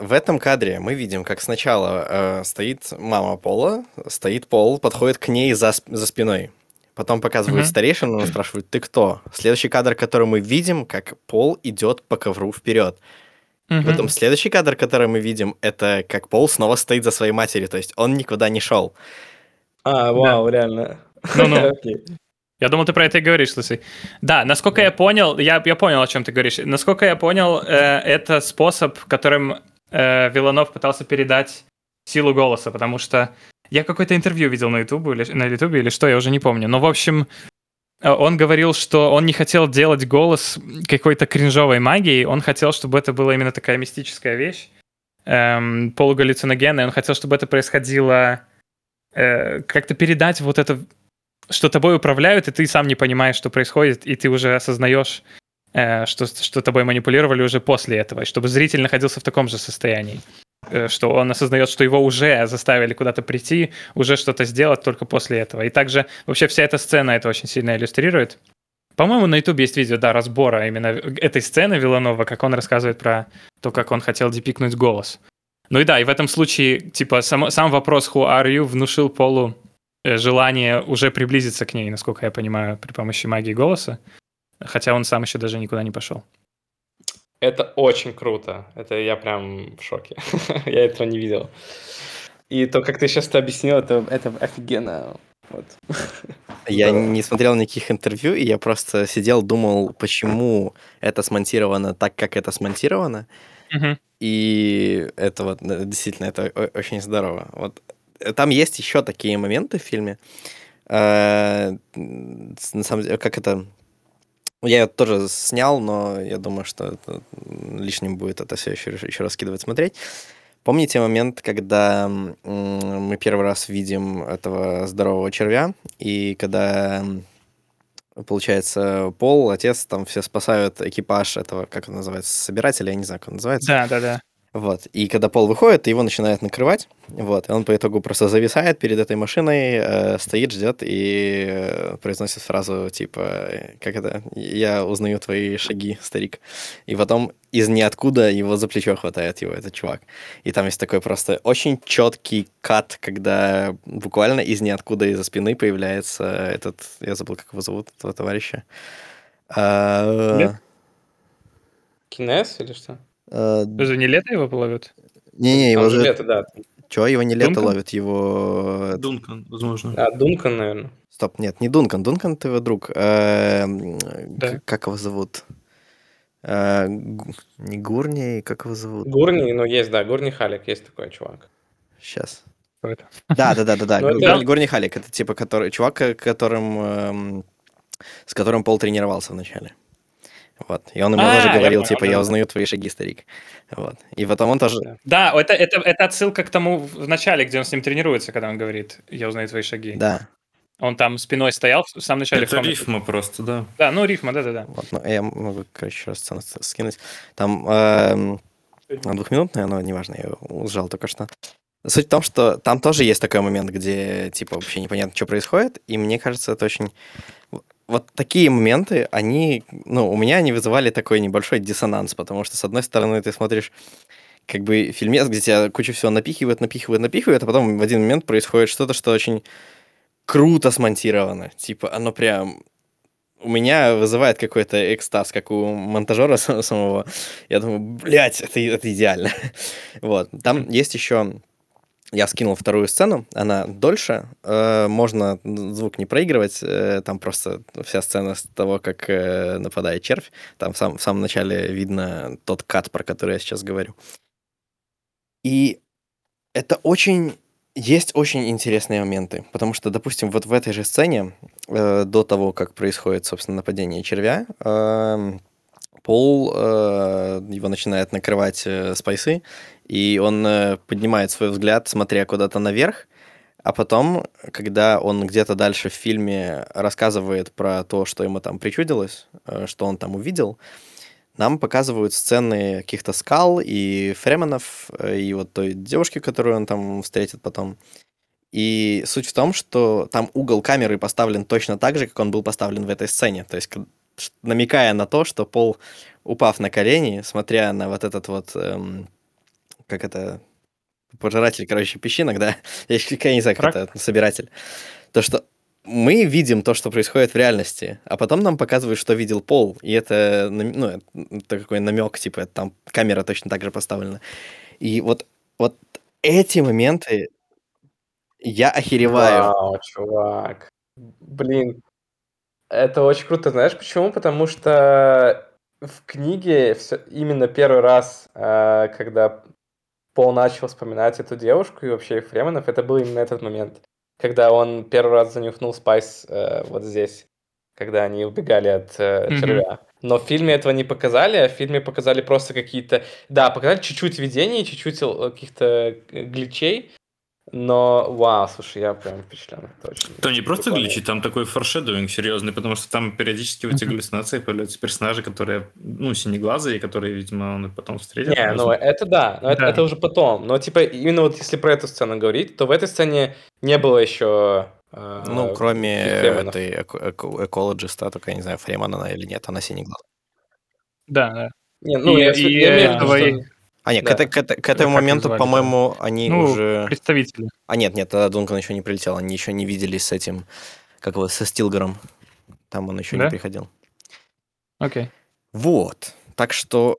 в этом кадре мы видим, как сначала э, стоит мама Пола, стоит Пол, подходит к ней за, за спиной. Потом показывают Мгм. старейшину, он спрашивает, ты кто? Следующий кадр, который мы видим, как Пол идет по ковру вперед. Мгм. Потом следующий кадр, который мы видим, это как Пол снова стоит за своей матерью, то есть он никуда не шел. А, вау, реально. Ну-ну. Окей. Я думал, ты про это и говоришь, слушай. Да, насколько я понял, я, я понял, о чем ты говоришь. Насколько я понял, э, это способ, которым э, Виланов пытался передать силу голоса, потому что я какое-то интервью видел на YouTube или на YouTube или что, я уже не помню. Но в общем, э, он говорил, что он не хотел делать голос какой-то кринжовой магией, он хотел, чтобы это была именно такая мистическая вещь, эм, полугаллюциногенная. Он хотел, чтобы это происходило, э, как-то передать вот это что тобой управляют, и ты сам не понимаешь, что происходит, и ты уже осознаешь, э, что, что тобой манипулировали уже после этого, и чтобы зритель находился в таком же состоянии, что он осознает, что его уже заставили куда-то прийти, уже что-то сделать только после этого. И также вообще вся эта сцена это очень сильно иллюстрирует. По-моему, на YouTube есть видео, да, разбора именно этой сцены Виланова, как он рассказывает про то, как он хотел депикнуть голос. Ну и да, и в этом случае, типа, сам, сам вопрос «Who are you?» внушил Полу э, желание уже приблизиться к ней, насколько я понимаю, при помощи магии голоса. Хотя он сам еще даже никуда не пошел. Это очень круто. Это я прям в шоке. я этого не видел. И то, как ты сейчас это объяснил, это, это офигенно. Вот. Я не смотрел никаких интервью, и я просто сидел, думал, почему это смонтировано так, как это смонтировано. И это вот э, действительно это очень здорово. Вот э, там есть еще такие моменты в фильме. Э, На самом деле, как это... Я ее тоже снял, но я думаю, что это лишним будет это все еще, еще раскидывать, смотреть. Помните момент, когда мы первый раз видим этого здорового червя, и когда, получается, Пол, отец, там все спасают экипаж этого, как он называется, собирателя, я не знаю, как он называется. Да, да, да. Вот. И когда Пол выходит, его начинает накрывать. Вот. И он по итогу просто зависает перед этой машиной, э, стоит, ждет и э, произносит фразу типа э, как это «Я узнаю твои шаги, старик». И потом из ниоткуда его за плечо хватает его этот чувак. И там есть такой просто очень четкий кат, когда буквально из ниоткуда из-за спины появляется этот... Я забыл, как его зовут, этого товарища. А, Лет? Кинез или что? А, Даже не лето его ловят? Не-не, его же лето, да. Чё, его не лето Дункан? ловит, его... Дункан, возможно. А, Дункан, наверное. Стоп, нет, не Дункан. Дункан это его друг. Эм, Да. Как его зовут? Э, Не Гурни, как его зовут? Гурни, ну есть, да, Гурни Халик, есть такой чувак. Сейчас. Это? Да, да, да, да, да. Ну, Гу- это- Гур- Гурни Халик. Это типа который чувак, ко- которым эм, с которым Пол тренировался вначале. Вот. И он ему А, тоже я говорил, понял, типа, я узнаю твои шаги, старик. Вот. И потом он тоже... Да. Это, это, это отсылка к тому в начале, где он с ним тренируется, когда он говорит «Я узнаю твои шаги». Да. Он там спиной стоял в самом начале. в Это комнате. рифма просто, да. Да, ну рифма, да-да-да. Вот, ну, я могу, короче, раз сцену скинуть. Там эм, двухминутная, но неважно, я сжал только что. Суть в том, что там тоже есть такой момент, где, типа, вообще непонятно, что происходит, и мне кажется, это очень... Вот такие моменты, они, ну, у меня они вызывали такой небольшой диссонанс, потому что, с одной стороны, ты смотришь как бы фильмец, где тебя кучу всего напихивают, напихивают, напихивают, а потом в один момент происходит что-то, что очень круто смонтировано. Типа, оно прям у меня вызывает какой-то экстаз, как у монтажера сам- самого. Я думаю, блядь, это, это идеально. Вот. Там есть еще... Я скинул вторую сцену, она дольше, э, можно звук не проигрывать, э, там просто вся сцена с того, как э, нападает червь, там в, сам- в самом начале видно тот кат, про который я сейчас говорю. И это очень... Есть очень интересные моменты, потому что, допустим, вот в этой же сцене, э, до того, как происходит, собственно, нападение червя, эм, Пол, э, его начинает накрывать э, спайсы, и он э, поднимает свой взгляд, смотря куда-то наверх, а потом, когда он где-то дальше в фильме рассказывает про то, что ему там причудилось, э, что он там увидел, нам показывают сцены каких-то скал и фременов, э, и вот той девушки, которую он там встретит потом. И суть в том, что там угол камеры поставлен точно так же, как он был поставлен в этой сцене. То есть намекая на то, что Пол, упав на колени, смотря на вот этот вот, эм, как это, пожиратель, короче, песчинок, да? Я, я не знаю, как Рак? это, собиратель. То, что мы видим то, что происходит в реальности, а потом нам показывают, что видел Пол, и это, ну, это какой намек, типа, там камера точно так же поставлена. И вот, вот эти моменты я охереваю. Вау, чувак. Блин, это очень круто. Знаешь почему? Потому что в книге всё- именно первый раз, э, когда Пол начал вспоминать эту девушку и вообще Фременов, это был именно этот момент. Когда он первый раз занюхнул Spice э, вот здесь, когда они убегали от э, Мгм. червя. Но в фильме этого не показали, а в фильме показали просто какие-то... Да, показали чуть-чуть видений, чуть-чуть э, каких-то э, гличей, но, вау, слушай, я прям впечатлен. Это очень Там не просто прикольно. гличи, там такой форшедовинг серьезный, потому что там периодически в эти галлюцинации появляются персонажи, которые, ну, синеглазые, которые, видимо, он и потом встретит. Не, ну это да, но это, Да. это уже потом. Но типа именно вот если про эту сцену говорить, то в этой сцене не было еще. э, Ну, кроме этой эко- эко- экологиста, только я не знаю, Фреман она или нет, она синий глаз. Да, да. Не, ну, И- я, и я в виду, этого что- и- А, нет, Да. к, этой- к этой- к Как этому их моменту, по-моему, они Ну, уже... представители. А, нет, нет, тогда Дункан еще не прилетел, они еще не виделись с этим, как его, со Стилгером. Там он еще Да? не приходил. Окей. Вот, так что...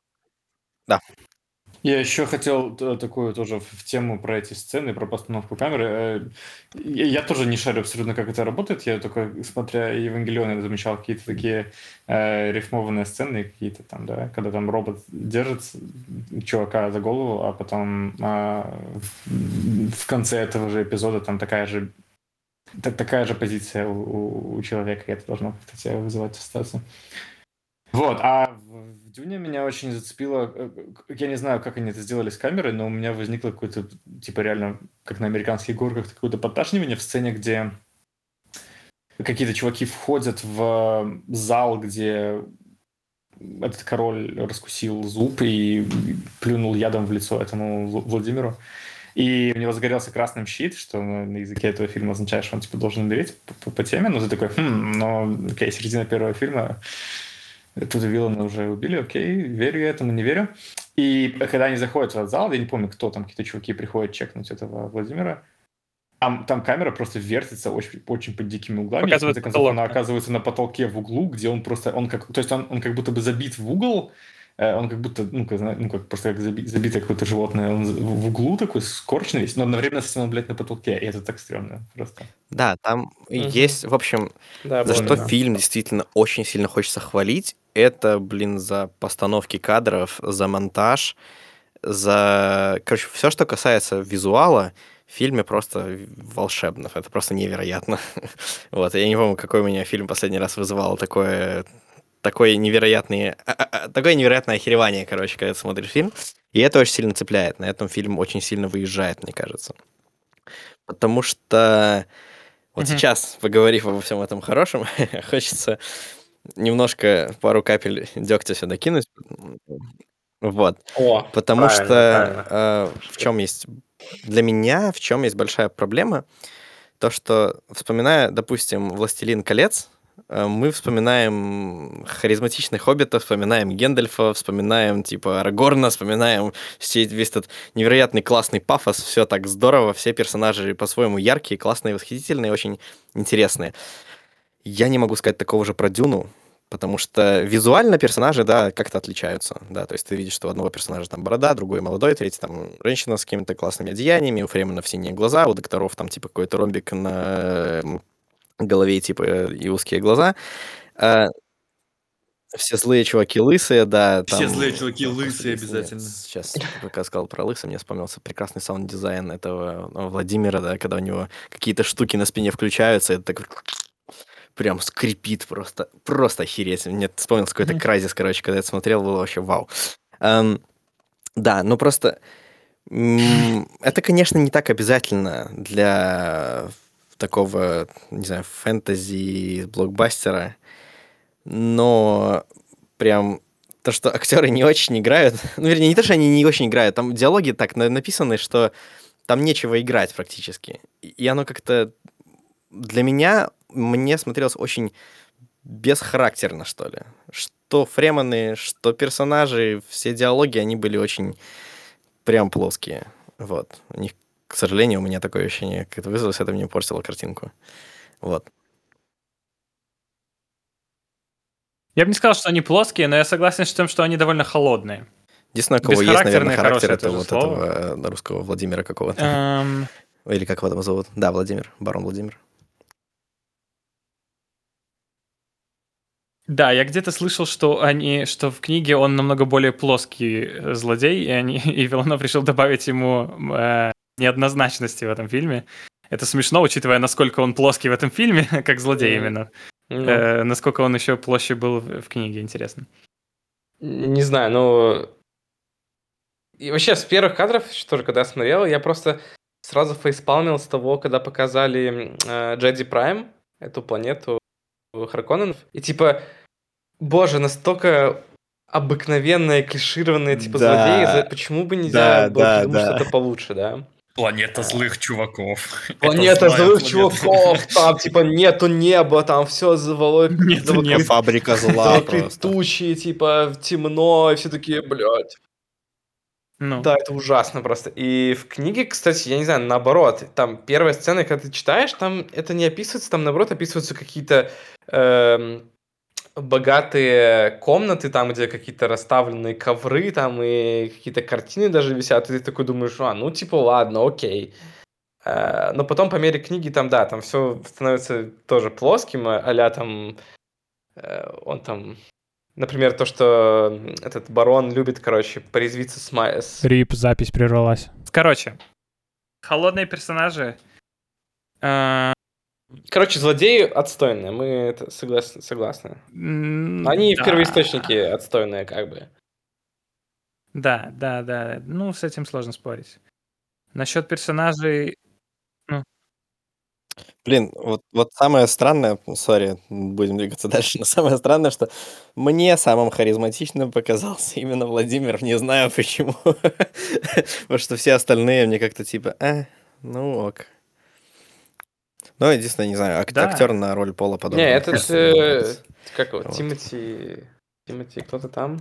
Я еще хотел т- такую тоже в тему про эти сцены, про постановку камеры. Э, Я тоже не шарю абсолютно, как это работает. Я только, смотря Евангелион, я замечал какие-то такие э, рифмованные сцены, какие-то там, да, когда там робот держит чувака за голову, а потом а, в, конце этого же эпизода там такая же та- такая же позиция у, у- у человека, и это должно как-то тебя вызывать ассоциацию. Вот, а в, Дюне меня очень зацепило, э, я не знаю, как они это сделали с камерой, но у меня возникло какое-то, типа, реально, как на американских горках, какое-то подташнивание в сцене, где какие-то чуваки входят в зал, где этот король раскусил зуб и плюнул ядом в лицо этому Вл- Владимиру. И у него загорелся красным щит, что на языке этого фильма означает, что он типа должен умереть по, по- по теме. Но ты такой, хм, но окей, середина первого фильма, тут Виллана уже убили, окей, верю я этому, не верю. И когда они заходят в этот зал, я не помню, кто там, какие-то чуваки приходят чекнуть этого Владимира, там, там камера просто вертится очень, очень под дикими углами. Показывает концов, потолок, она оказывается на потолке в углу, где он просто, он как, то есть он, он как будто бы забит в угол, он как будто, ну, как, ну, как просто как заби- забитое какое-то животное, он в углу такой скорченный весь, но одновременно с этим он, блядь, на потолке, и это так стрёмно просто. Да, там Мгм. есть, в общем, Да, за что да. фильм действительно очень сильно хочется хвалить, это, блин, за постановки кадров, за монтаж, за... Короче, все, что касается визуала, в фильме просто волшебно. Это просто невероятно. Вот, я не помню, какой у меня фильм последний раз вызывал такое такое невероятное, а- а- а, такое невероятное охеревание, короче, когда ты смотришь фильм. И это очень сильно цепляет. На этом фильм очень сильно выезжает, мне кажется. Потому что вот Мгм. сейчас, поговорив обо всем этом хорошем, хочется немножко пару капель дегтя сюда кинуть. Вот. О, Потому правильно, что правильно. э, в чем есть для меня, в чем есть большая проблема, то что вспоминая, допустим, Властелин колец, э, мы вспоминаем харизматичных хоббитов, вспоминаем Гендальфа, вспоминаем типа Арагорна, вспоминаем весь этот невероятный классный пафос, все так здорово, все персонажи по-своему яркие, классные, восхитительные, очень интересные. Я не могу сказать такого же про Дюну, потому что визуально персонажи, да, как-то отличаются, да, то есть ты видишь, что у одного персонажа там борода, другой молодой, третий там женщина с какими-то классными одеяниями, у Фремена синие глаза, у докторов там типа какой-то ромбик на голове типа и узкие глаза. А, все злые чуваки лысые, да. Все там- злые чуваки лысые обязательно. нет, Сейчас, пока сказал про лысый, мне вспомнился прекрасный саунд-дизайн этого э, Владимира, да, когда у него какие-то штуки на спине включаются, это так прям скрипит просто, просто охереть. Мне вспомнился какой-то Crysis, короче, когда я это смотрел, было вообще вау. Эм, да, ну просто это, конечно, не так обязательно для такого, не знаю, фэнтези, блокбастера, но прям то, что актеры не очень играют, ну, вернее, не то, что они не очень играют, там диалоги так на- написаны, что там нечего играть практически. И оно как-то для меня, мне смотрелось очень бесхарактерно, что ли. Что фремены, что персонажи, все диалоги, они были очень прям плоские. Вот. У них, к сожалению, у меня такое ощущение, как это вызвалось, это мне портило картинку. Вот. Я бы не сказал, что они плоские, но я согласен с тем, что они довольно холодные. Единственное, кого есть, наверное, характер, это вот слово. этого э, русского Владимира какого-то. Эм, Или как его там зовут? Да, Владимир, барон Владимир. Да, я где-то слышал, что они, что в книге он намного более плоский э, злодей, и, они, и Виланов решил добавить ему э, неоднозначности в этом фильме. Это смешно, учитывая, насколько он плоский в этом фильме, как злодей именно. Ну, Э, насколько он еще площе был в, книге, интересно. Не знаю, ну... И вообще, с первых кадров, что же, когда я смотрел, я просто сразу фейспалмил с того, когда показали э, Джеди Прайм, эту планету Харконненов. И типа, боже, настолько обыкновенные, клишированные, типа, Да. злодеи, почему бы нельзя Да, было да, придумать да. что-то получше, да? Планета злых чуваков. Планета злых планета. чуваков, там, типа, нету неба, там все заволок... Нету заволокли- неба. Фабрика зла просто. тучи, типа, темно, и все такие, блядь. Ну, Да, это ужасно просто. И в книге, кстати, я не знаю, наоборот, там первая сцена, когда ты читаешь, там это не описывается, там наоборот описываются какие-то эм, богатые комнаты, там, где какие-то расставленные ковры, там, и какие-то картины даже висят, и ты такой думаешь, а, ну, типа, ладно, окей. Э, Но потом по мере книги там, да, там все становится тоже плоским, а там, э, он там, например, то, что этот барон любит, короче, порезвиться с, ма- с- Рип, запись прервалась. Короче, холодные персонажи. Короче, злодеи отстойные, мы это согласны. согласны. Они да. в первоисточнике отстойные, как бы. Да, да, да. Ну, с этим сложно спорить. Насчет персонажей. Блин, вот, вот самое странное, ну, сори, будем двигаться дальше, но самое странное, что мне самым харизматичным показался именно Владимир, не знаю почему. Потому что все остальные мне как-то типа, а, ну ок. Ну, единственное, не знаю, ак- Да. актер на роль Пола Не, подобного. этот, э, как его, Вот. Тимати... Тимати, кто-то там?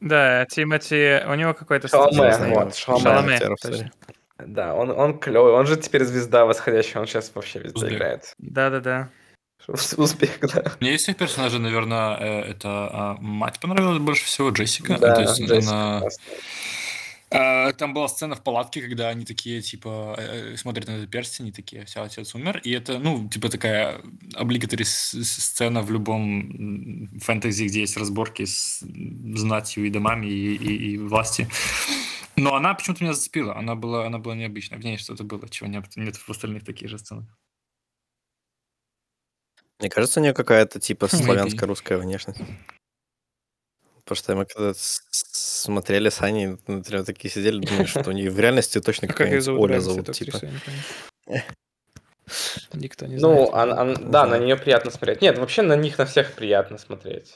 Да, Тимати, у него какой-то Шаломе. Не вот, Шаломе. Да, он, он клевый, он же теперь звезда восходящая, он сейчас вообще везде Узбек. играет. Да-да-да. Узбек, да. Мне из всех персонажей, наверное, э, это а, мать понравилась больше всего, Джессика. Да, То есть Джессика она- классная. А, Там была сцена в палатке, когда они такие, типа, э, э, смотрят на этот перстень, и такие, все, отец умер. И это, ну, типа такая облигатори сцена в любом фэнтези, где есть разборки с знатью и домами, и, и- и власти. Но она почему-то меня зацепила. Она была, она была необычная. В ней что-то было, чего нет, нет в остальных таких же сценах. Мне кажется, у нее какая-то типа славянско-русская внешность. Потому что мы когда смотрели с Аней, ну, прям такие сидели, думали, что у нее в реальности точно А какая-нибудь зовут? Оля зовут, типа. Никто не Ну, знает. Не да, на нее приятно смотреть. Нет, вообще на них на всех приятно смотреть.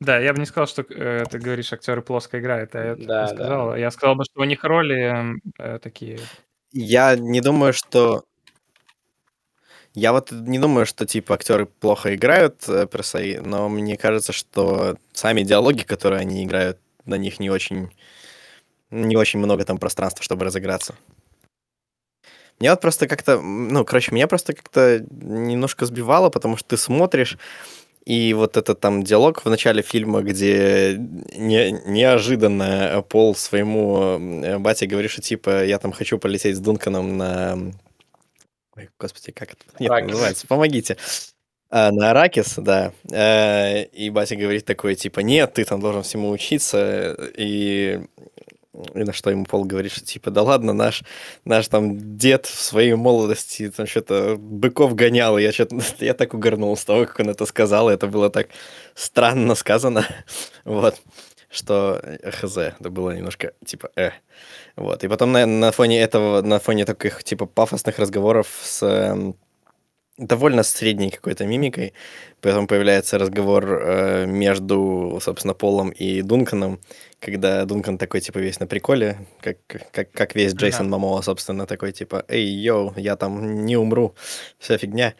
Да, я бы не сказал, что э, ты говоришь, актеры плоско играют, а я Да, не да. сказал. Я сказал бы, что у них роли эм, э, такие. Я не думаю, что... Я вот не думаю, что, типа, актеры плохо играют э, персои, но мне кажется, что сами диалоги, которые они играют, на них не очень... Не очень много там пространства, чтобы разыграться. Мне вот просто как-то... Ну, короче, меня просто как-то немножко сбивало, потому что ты смотришь, и вот этот там диалог в начале фильма, где не, неожиданно Пол своему э, бате говорит, что типа я там хочу полететь с Дунканом на... Ой, господи, как это нет, Аракис. называется? Помогите. А, на Аракис, да. Э, И батя говорит такой, типа, нет, ты там должен всему учиться. И, и на что ему Пол говорит, что типа, да ладно, наш, наш там дед в своей молодости там что-то быков гонял, и я что-то, я так угорнул с того, как он это сказал, и это было так странно сказано, вот, что э, хз, это было немножко типа э. Вот, и потом на, на фоне этого, на фоне таких типа пафосных разговоров с эм, довольно средней какой-то мимикой, потом появляется разговор э, между, собственно, Полом и Дунканом, когда Дункан такой, типа, весь на приколе, как, как, как весь Джейсон Да. Момоа, собственно, такой, типа, эй, yo, я там не умру, вся фигня,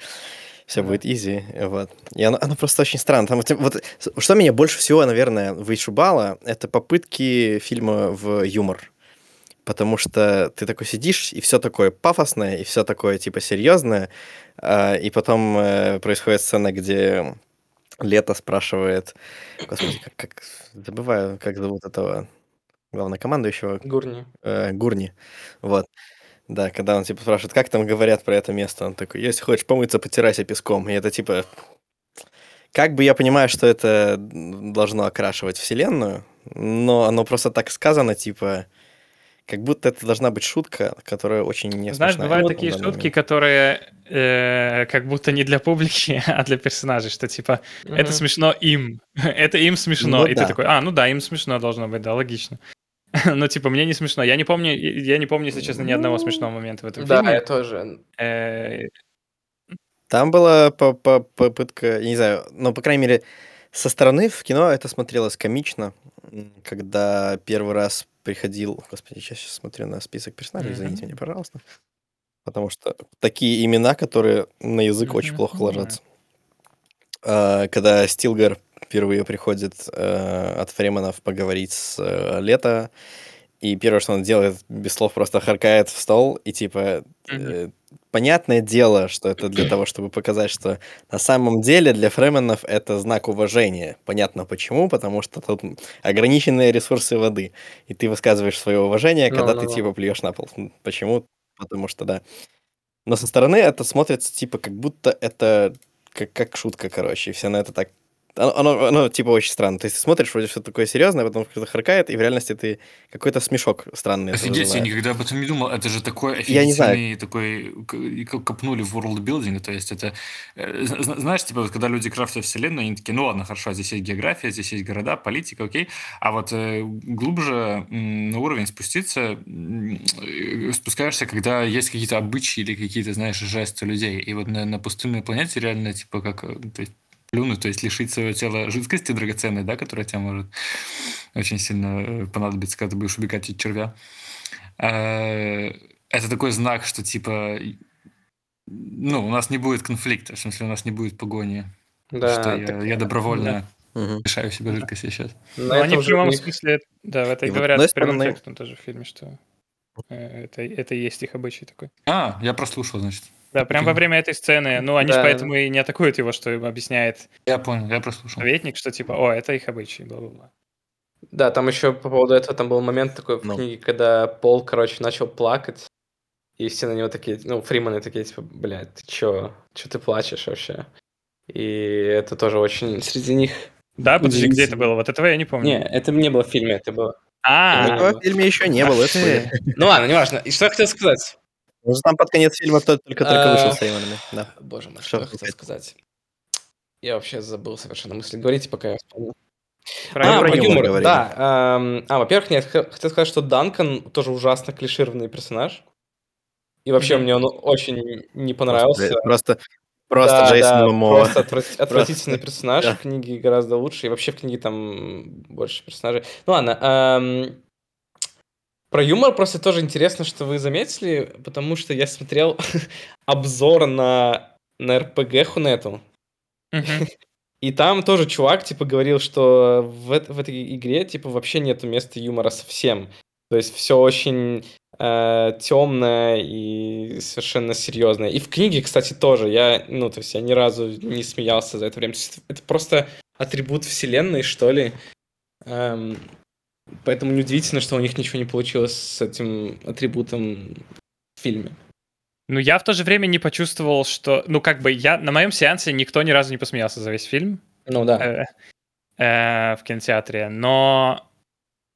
все Да. будет easy, вот. И оно, оно просто очень странно. Там, вот, что меня больше всего, наверное, вышибало, это попытки фильма в юмор. Потому что ты такой сидишь, и все такое пафосное, и все такое, типа, серьезное, а, и потом э, происходит сцена, где Лето спрашивает, господи, как, как забываю, как зовут этого главнокомандующего, Гурни. э, Гурни, вот. Да, когда он типа спрашивает, как там говорят про это место, он такой, если хочешь помыться, потирайся песком. И это типа, как бы я понимаю, что это должно окрашивать вселенную, но оно просто так сказано, типа, как будто это должна быть шутка, которая очень не Знаешь, смешная бывают такие шутки, момент. которые э, как будто не для публики, а для персонажей, что типа это Мгм. смешно им, это им смешно, Ну и да. ты такой, а, ну да, им смешно должно быть, да, логично. Но типа мне не смешно. Я не помню, я не помню, если честно, ни одного смешного момента в этом Да, я фильме. тоже. Э, Там была по- по- попытка, я не знаю, но, по крайней мере, со стороны в кино это смотрелось комично, когда первый раз приходил... Господи, я сейчас смотрю на список персонажей, Мгм. извините меня, пожалуйста. Потому что такие имена, которые на язык очень плохо ложатся. А, Когда Стилгар впервые приходит э, от Фременов поговорить с э, Лето, и первое, что он делает, без слов просто харкает в стол и типа Мгм. Понятное дело, что это для того, чтобы показать, что на самом деле для фременов это знак уважения. Понятно почему, потому что тут ограниченные ресурсы воды, и ты высказываешь свое уважение, когда ну, ты ну. типа плюешь на пол. Почему? Потому что да. Но со стороны это смотрится типа как будто это как, как шутка, короче, и все на это так оно, оно, оно, типа очень странно. То есть ты смотришь, вроде все такое серьезное, а потом кто-то харкает, и в реальности ты какой-то смешок странный. Офигеть, я никогда об этом не думал. Это же такой Я не знаю. офигительный такой... Копнули в ворлдбилдинг, то есть это... э, зна- Знаешь, типа, вот когда люди крафтят вселенную, они такие, ну ладно, хорошо, здесь есть география, здесь есть города, политика, окей. А вот э, глубже на уровень спуститься, э, спускаешься, когда есть какие-то обычаи или какие-то, знаешь, жесты людей. И вот на, на пустынной планете реально, типа, как... э, То есть, плюнуть, то есть лишить своего тела жидкости драгоценной, да, которая тебе может очень сильно э, понадобится, когда ты будешь убегать от червя. Э, Это такой знак, что типа, ну, у нас не будет конфликта, в смысле, у нас не будет погони. Да, что я, так, я добровольно Мгм. лишаю себя жидкости сейчас. на Но они этом в прямом них- смысле, да, в это И вот говорят одной прямым стороны- текстом тоже в фильме, что э, это, это и есть их обычай такой. А, я прослушал, значит. Да, прям во время этой сцены, ну, они же Да. поэтому и не атакуют его, что им объясняет Я понял, я прослушал. советник, что типа, о, это их обычай, бла-бла-бла. Да, там еще по поводу этого там был момент такой в Ну. книге, когда Пол, короче, начал плакать, и все на него такие, ну, фримены такие, типа, блядь, ты чё? Чё ты плачешь вообще? И это тоже очень среди них... Да, подожди, где это было? Вот этого я не помню. Не, это не было в фильме, это было... А, в фильме еще не было. Ну ладно, неважно. И что я хотел сказать? Ну, там под конец фильма тот- только только А, вышел с Эйвонами. Да. Боже мой, Что я хотел сказать? Я вообще забыл совершенно мысли. Говорите, пока я вспомню. про а, про юмор юмор, говорили. да. эм, а, во-первых, нет, хотел сказать, что Данкан тоже ужасно клишированный персонаж. И вообще Мгм. мне он очень не понравился. Просто, просто Да, Джейсон да, Момоа. Просто отврат- отвратительный персонаж. В книге гораздо лучше. И вообще в книге там больше персонажей. Ну ладно. эм, Про юмор просто тоже интересно, что вы заметили, потому что я смотрел обзор на, на RPG Хунету. Мгм. И там тоже чувак, типа, говорил, что в, в этой игре, типа, вообще нету места юмора совсем. То есть все очень темное и совершенно серьезное. И в книге, кстати, тоже. Я, ну, то есть я ни разу не смеялся за это время. Это просто атрибут вселенной, что ли. Эм, поэтому неудивительно, что у них ничего не получилось с этим атрибутом в фильме. Ну, я в то же время не почувствовал, что... Ну, как бы я... На моем сеансе никто ни разу не посмеялся за весь фильм Ну да. э, э, в кинотеатре, но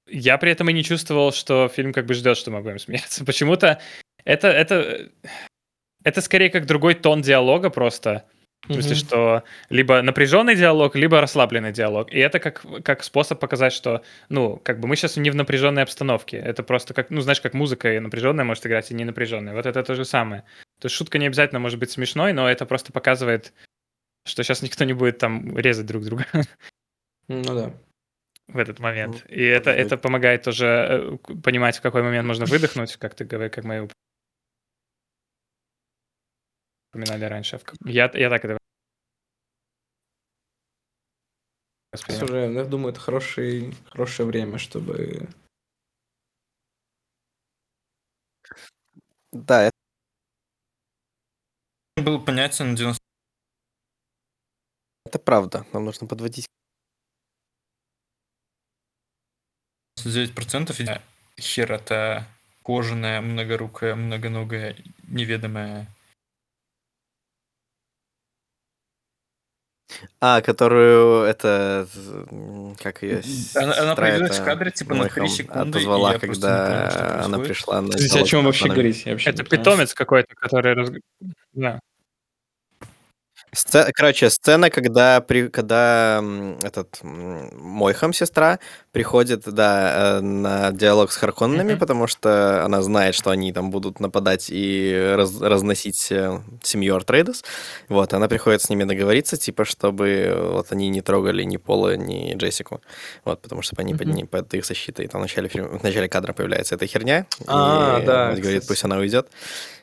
я при этом и не чувствовал, что фильм как бы ждет, что мы будем смеяться. Почему-то это, это, это скорее как другой тон диалога просто. В смысле, Мгм. что либо напряженный диалог, либо расслабленный диалог. И это как, как способ показать, что, ну, как бы мы сейчас не в напряженной обстановке. Это просто как, ну, знаешь, как музыка и напряженная может играть, и не напряженная. Вот это то же самое. То есть шутка не обязательно может быть смешной, но это просто показывает, что сейчас никто не будет там резать друг друга Ну да. в этот момент. Ну, И это, это помогает тоже э, понимать, в какой момент можно выдохнуть, как ты говоришь, как мы упоминали раньше. Я, я так это воспринял. уже, я думаю, это хороший, хорошее время, чтобы... Да, это Было понятен 99% это правда. Нам нужно подводить. и хер это кожаная, многорукая, многоногая, неведомая. А, которую это... Как ее Она, она появилась в кадре типа на 3 секунды, отозвала, и я не когда что она пришла на... Подождите, о чем вообще вообще Это понимаю. питомец какой-то, который... Да. Сце- Короче, сцена, когда, при... когда этот Мойхам, сестра, приходит, да, э, на диалог с Харконнами, Мгм. потому что она знает, что они там будут нападать и раз- разносить э, семью Артрейдес. Вот, она приходит с ними договориться, типа, чтобы э, вот они не трогали ни Пола, ни Джессику. Вот, потому что они под, Мгм. ней- под их защитой. Там в начале, фильма, в начале кадра появляется эта херня. А, и да, говорит, пусть она уйдет.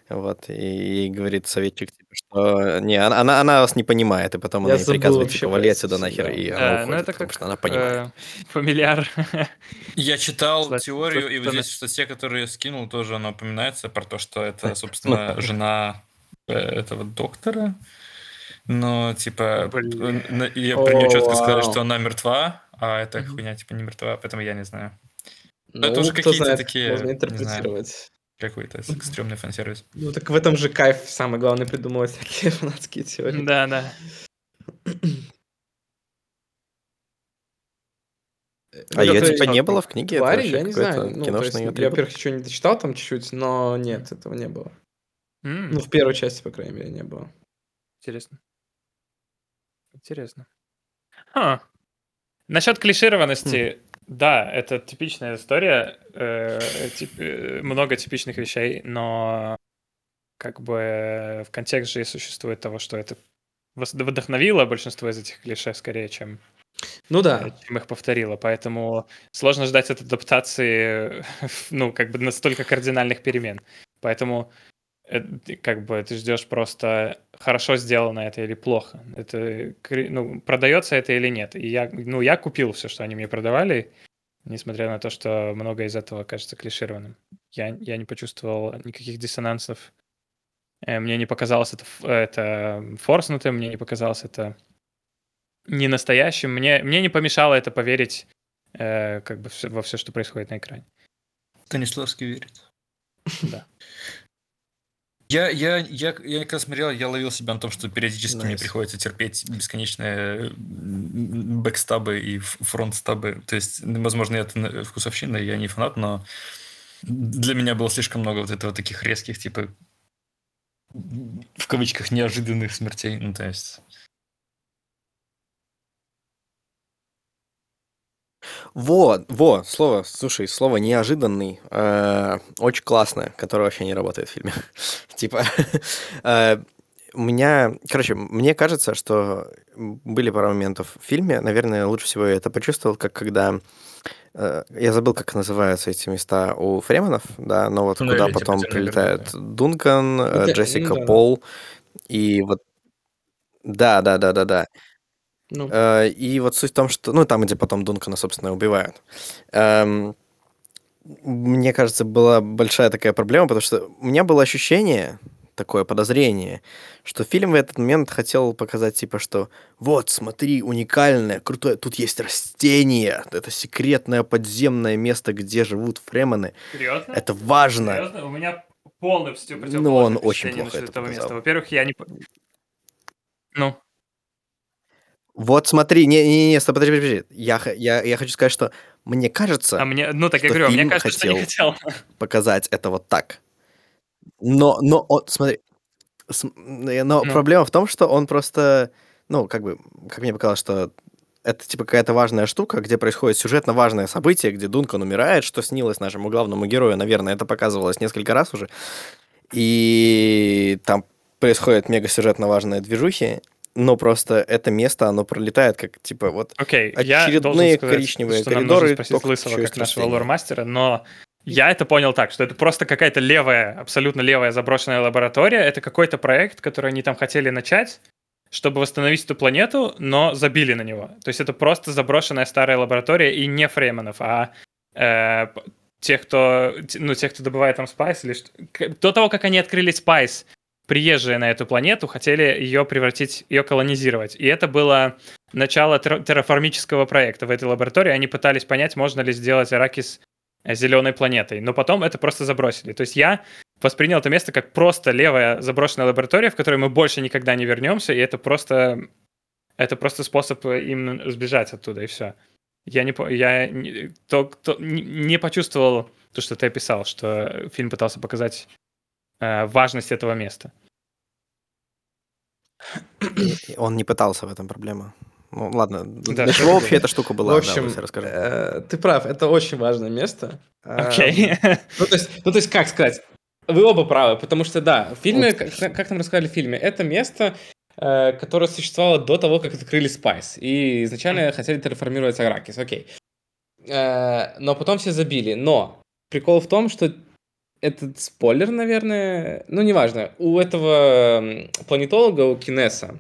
Вот, и ей говорит советчик, типа, что не, она, она, она вас не понимает, и потом Я она ей забыл приказывает, вообще типа, про вали это, отсюда нахер, да. и она уходит, ну это потому как что она понимает. э, фамильяр. Я читал Кстати, теорию, и вот собственно- здесь в статье, которую я скинул, тоже она упоминается про то, что это, собственно, жена э, этого доктора, но, типа, Блин. н- н- я О, про нее четко сказали, вау. что она мертва, а эта хуйня, типа, не мертва, поэтому я не знаю. Ну, это уже кто какие-то знает, такие, можно не знаю. интерпретировать. Какой-то стрёмный фан-сервис. Ну, так в этом же кайф самое главное придумывать всякие фанатские теории. Да, да. А ее типа не было в книге? Твари, я не знаю. Ну, есть, я, во-первых, еще не дочитал там чуть-чуть, но нет, этого не было. Ну, в первой части, по крайней мере, не было. Интересно. Интересно. Ха. Насчет клишированности, да, это типичная история, э, тип- э, много типичных вещей, но как бы в контекст же и существует того, что это вдохновило большинство из этих клише скорее, чем, Ну э, да. чем их повторило. Поэтому сложно ждать от адаптации, ну, как бы настолько кардинальных перемен. Поэтому э, ты как бы ты ждешь просто хорошо сделано это или плохо. Это ну, продается это или нет. И я, ну, я купил все, что они мне продавали, несмотря на то, что многое из этого кажется клишированным. Я, я не почувствовал никаких диссонансов. Э, Мне не показалось это, это форснутым, мне не показалось это не настоящим. Мне, мне не помешало это поверить э, как бы во все, что происходит на экране. Станиславский верит. Да. Я, я, я, я как раз смотрел, я ловил себя на том, что периодически мне Nice. приходится терпеть бесконечные бэкстабы и фронтстабы. То есть, возможно, это на- вкусовщина, я не фанат, но для меня было слишком много вот этого таких резких, типа, в кавычках, неожиданных смертей. Ну, то есть... Вот, во, слово, слушай, слово неожиданный, э, очень классное, которое вообще не работает в фильме. Типа, э, у меня, короче, мне кажется, что были пару моментов в фильме, наверное, лучше всего я это почувствовал, как когда э, я забыл, как называются эти места у Фременов, да, но вот Туннели, куда типа, потом прилетают Дункан, э, Ну, да, Джессика ну да. Пол и вот да, да, да, да, да. Ну, Э, И вот суть в том, что... Ну, там, где потом Дункана, собственно, убивают. Эм, Мне кажется, была большая такая проблема, потому что у меня было ощущение, такое подозрение, что фильм в этот момент хотел показать, типа, что вот, смотри, уникальное, крутое, тут есть растения, это секретное подземное место, где живут фремены, Серьезно? это важно. Серьезно? У меня полностью Ну, он противоположное очень впечатление плохо насчет это этого места. показал. Во-первых, я не... Ну, Вот смотри, не-не-не, стоп, подожди, подожди, я, я, я хочу сказать, что мне кажется, а мне... Ну, так я говорю, мне фильм кажется, что не хотел. показать это вот так. Но, но, он, смотри, см- э, но Ну. проблема в том, что он просто, ну, как бы, как мне показалось, что это типа какая-то важная штука, где происходит сюжетно важное событие, где Дункан умирает, что снилось нашему главному герою, наверное, это показывалось несколько раз уже. И там происходят мега сюжетно важные движухи, но просто это место, оно пролетает как, типа, вот я Очередные должен сказать, коричневые что нам коридоры, нужно спросить только Лысого, как нашего лор-мастера, но я это понял так, что это просто какая-то левая, абсолютно левая заброшенная лаборатория, это какой-то проект, который они там хотели начать, чтобы восстановить эту планету, но забили на него. То есть это просто заброшенная старая лаборатория и не Фременов, а э, тех, кто, ну, тех, кто добывает там спайс, или что. До того, как они открыли спайс, приезжие на эту планету хотели ее превратить, ее колонизировать. И это было начало терра- терраформического проекта в этой лаборатории. Они пытались понять, можно ли сделать Аракис зеленой планетой. Но потом это просто забросили. То есть я воспринял это место как просто левая заброшенная лаборатория, в которой мы больше никогда не вернемся, и это просто это просто способ им сбежать оттуда, и все. Я не, я не, то, то- не, почувствовал то, что ты описал, что фильм пытался показать э, важность этого места. Он не пытался в этом проблема. Ну, ладно. Да, Для что чего вообще эта штука в была? Да, общем, Лысый, расскажи. э, ты прав, это очень важное место. Окей. Эм, Ну, то есть, ну, то есть, как сказать, вы оба правы, потому что, да, в фильме, как, как нам рассказали в фильме, это место, э, которое существовало до того, как открыли Spice, и изначально хотели терраформировать Аракис, окей. Э, но потом все забили, но прикол в том, что этот спойлер, наверное, ну, неважно, у этого планетолога, у Кинеса,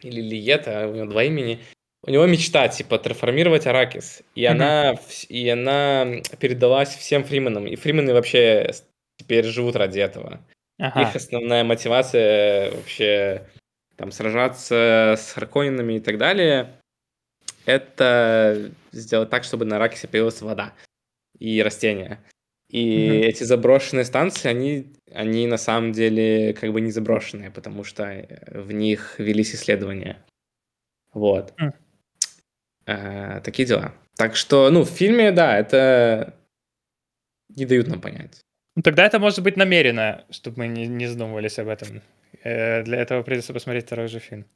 или Лиета, у него два имени, у него мечта, типа, трансформировать Аракис. И Мгм. она, и она передалась всем фрименам. И фримены вообще теперь живут ради этого. Ага. Их основная мотивация вообще там сражаться с Харконинами и так далее, это сделать так, чтобы на Ракисе появилась вода и растения. И Мгм. эти заброшенные станции, они, они на самом деле как бы не заброшенные, потому что э, в них велись исследования. Вот. М. Э, такие дела. Так что, ну, в фильме, да, это не дают нам понять. Ну, тогда это может быть намеренно, чтобы мы не, не задумывались об этом. Э, Для этого придется посмотреть второй же фильм.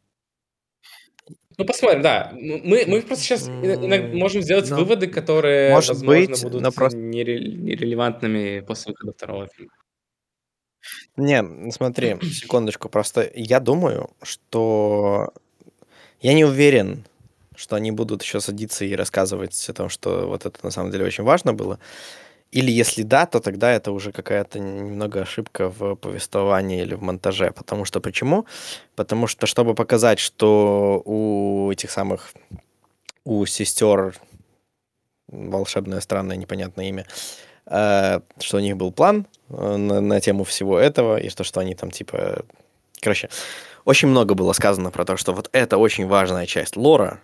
Ну, посмотрим, да. Мы, мы просто сейчас можем сделать ну, выводы, которые, может возможно, быть, будут но просто- нере- нерелевантными после выхода второго фильма. Не, смотри, секундочку, просто я думаю, что я не уверен, что они будут еще садиться и рассказывать о том, что вот это на самом деле очень важно было. Или если да, то тогда это уже какая-то немного ошибка в повествовании или в монтаже. Потому что почему? Потому что, чтобы показать, что у этих самых, у сестер волшебное, странное, непонятное имя, э, что у них был план э, на, на тему всего этого, и то, что они там типа... Короче, очень много было сказано про то, что вот это очень важная часть лора,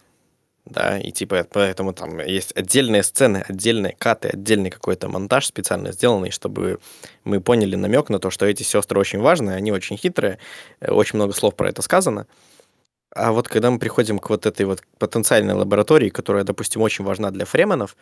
да, и типа поэтому там есть отдельные сцены, отдельные каты, отдельный какой-то монтаж специально сделанный, чтобы мы поняли намек на то, что эти сестры очень важные, они очень хитрые, э, очень много слов про это сказано. А вот когда мы приходим к вот этой вот потенциальной лаборатории, которая, допустим, очень важна для фременов,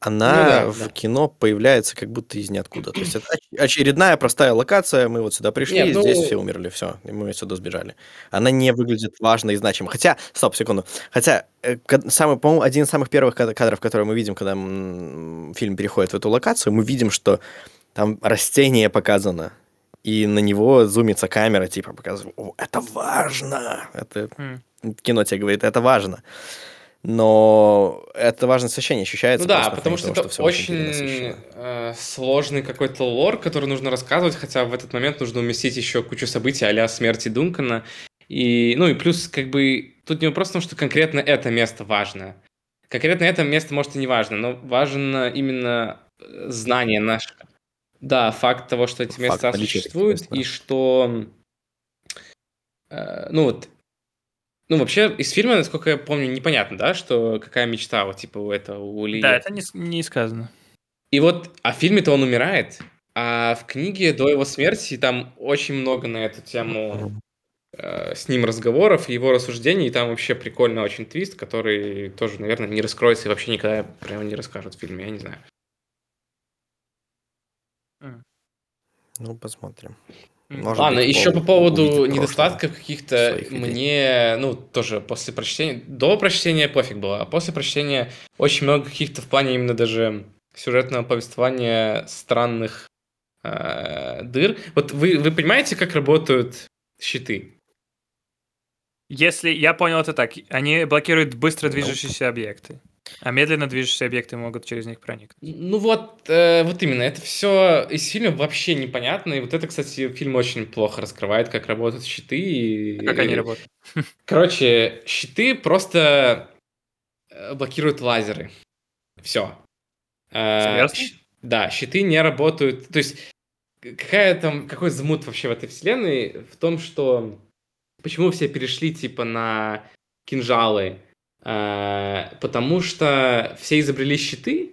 она Ну да, в да. кино появляется как будто из ниоткуда. То есть это оч- очередная простая локация, мы вот сюда пришли, Нет, ну- здесь все умерли, все, и мы сюда сбежали. Она не выглядит важной и значимой. Хотя, стоп, секунду. Хотя, э, самый, по-моему, один из самых первых кад- кадров, которые мы видим, когда фильм переходит в эту локацию, мы видим, что там растение показано, и на него зумится камера, типа показывает, о, это важно. Это М. кино тебе говорит, это важно. Но это важность ощущение ощущается. Ну да, потому что того, это всё очень э, сложный какой-то лор, который нужно рассказывать, хотя в этот момент нужно уместить еще кучу событий а смерти Дункана. И, ну и плюс, как бы, тут не вопрос в том, что конкретно это место важно. Конкретно это место, может, и не важно, но важно именно э, знание наше. Да, факт того, что эти Факт места существуют, мест, да. и что... э, ну вот, ну, вообще, из фильма, насколько я помню, непонятно, да, что какая мечта вот, типа, у этого, у Ли. Да, это не, не сказано. И вот, а в фильме-то он умирает, а в книге до его смерти там очень много на эту тему э, с ним разговоров, его рассуждений, и там вообще прикольно очень твист, который тоже, наверное, не раскроется и вообще никогда него не расскажут в фильме, я не знаю. Ну, посмотрим. Может Ладно, быть, еще по поводу недостатков каких-то, своих идей. мне, ну, тоже после прочтения, до прочтения пофиг было, а после прочтения очень много каких-то в плане именно даже сюжетного повествования странных э, дыр. Вот вы, вы понимаете, как работают щиты? Если я понял это так, они блокируют быстро движущиеся объекты, а медленно движущиеся объекты могут через них проникнуть. Ну вот, э, вот именно, это все из фильма вообще непонятно, и вот это, кстати, фильм очень плохо раскрывает, как работают щиты. И, Как они работают? Короче, щиты просто э, блокируют лазеры. Все. Серьезно? Да, щиты не работают. То есть, какая там, какой замут вообще в этой вселенной в том, что почему все перешли типа на кинжалы? Э, потому что все изобрели щиты,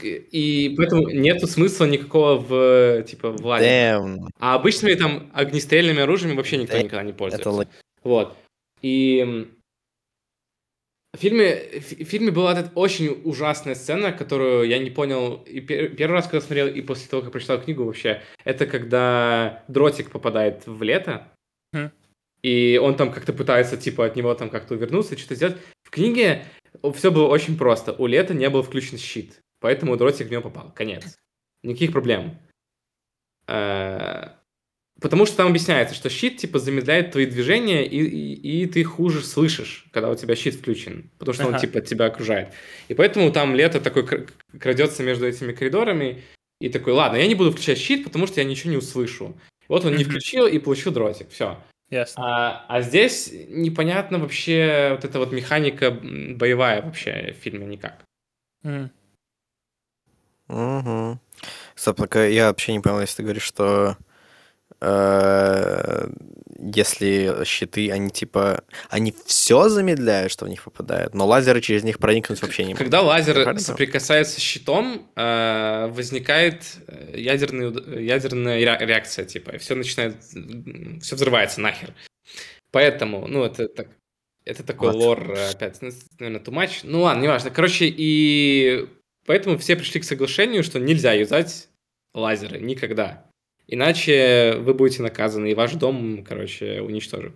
и поэтому нету смысла никакого в типа в. Damn, А обычными там огнестрельными оружиями вообще никто Да, никогда не пользуется. это Вот. И в фильме, в фильме была эта очень ужасная сцена, которую я не понял и пер- первый раз, когда смотрел, и после того, как прочитал книгу вообще. Это когда дротик попадает в лето, Хм. И он там как-то пытается, типа, от него там как-то увернуться, что-то сделать. В книге все было очень просто. У лета не был включен щит, поэтому дротик в него попал. Конец. Никаких проблем. Э, Потому что там объясняется, что щит типа замедляет твои движения, и, и, и ты хуже слышишь, когда у тебя щит включен, потому что он Ага. типа тебя окружает. И поэтому там лето такой кр- крадется между этими коридорами, и такой, ладно, я не буду включать щит, потому что я ничего не услышу. Вот он не включил и получил дротик, все. Ясно. А, а здесь непонятно вообще вот эта вот механика боевая вообще в фильме никак. М. Мгм. Стоп, только я вообще не понял, если ты говоришь, что Э, Если щиты, они типа... Они все замедляют, что в них попадает, но лазеры через них проникнуть вообще не могут. Когда лазер Правильно? соприкасается с щитом, э, возникает э, ядерный, ядерная ре- реакция, типа, и все начинает, все взрывается нахер. Поэтому, ну, это так, это такой Вот. лор, э, опять, ну, наверное, too much. Ну ладно, неважно. Короче, и поэтому все пришли к соглашению, что нельзя юзать лазеры никогда. Иначе вы будете наказаны, и ваш дом, короче, уничтожат.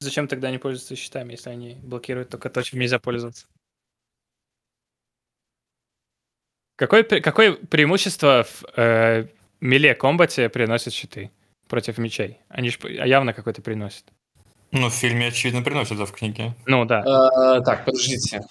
Зачем тогда они пользуются щитами, если они блокируют только то, чем нельзя пользоваться? Какое, какое преимущество в э, миле комбате приносят щиты против мечей? Они же явно какое-то приносят. Ну, в фильме, очевидно, приносят, да, в книге. Ну да. Э, Так, подождите.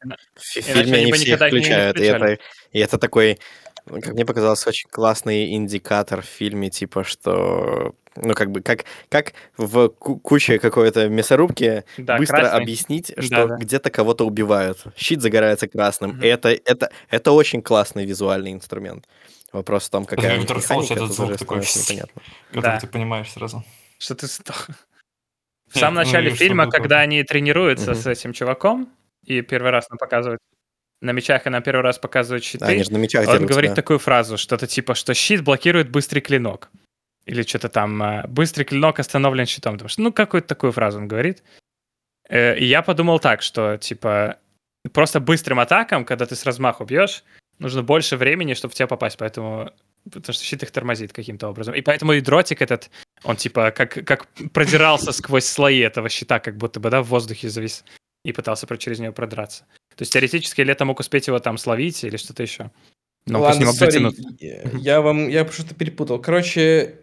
В Иначе фильме они все их включают, и это, и это такой, как мне показалось, очень классный индикатор в фильме, типа, что, ну, как бы, как, как в ку- куче какой-то мясорубки Да, быстро красный. объяснить, что Да-да. где-то кого-то убивают. Щит загорается красным. И это, это, это очень классный визуальный инструмент. Вопрос в том, какая Souls механика, этот тут звук уже такой непонятно. Который Да. ты понимаешь сразу. Что ты. В самом ну начале фильма, когда они тренируются с этим чуваком, и первый раз нам показывают на мечах, и нам первый раз показывают щиты, Они же на мечах он дерутся, говорит да. такую фразу, что-то типа, что щит блокирует быстрый клинок. Или что-то там, э, быстрый клинок остановлен щитом. Потому что, ну, какую-то такую фразу он говорит. Э, И я подумал так, что, типа, просто быстрым атакам, когда ты с размаху бьешь, нужно больше времени, чтобы в тебя попасть, поэтому... Потому что щит их тормозит каким-то образом. И поэтому и дротик этот, он, типа, как, как продирался сквозь слои этого щита, как будто бы, да, в воздухе завис и пытался через него продраться. То есть теоретически лето мог успеть его там словить или что-то еще. Но просто не мог дотянуться. я- вам, я что-то перепутал. Короче,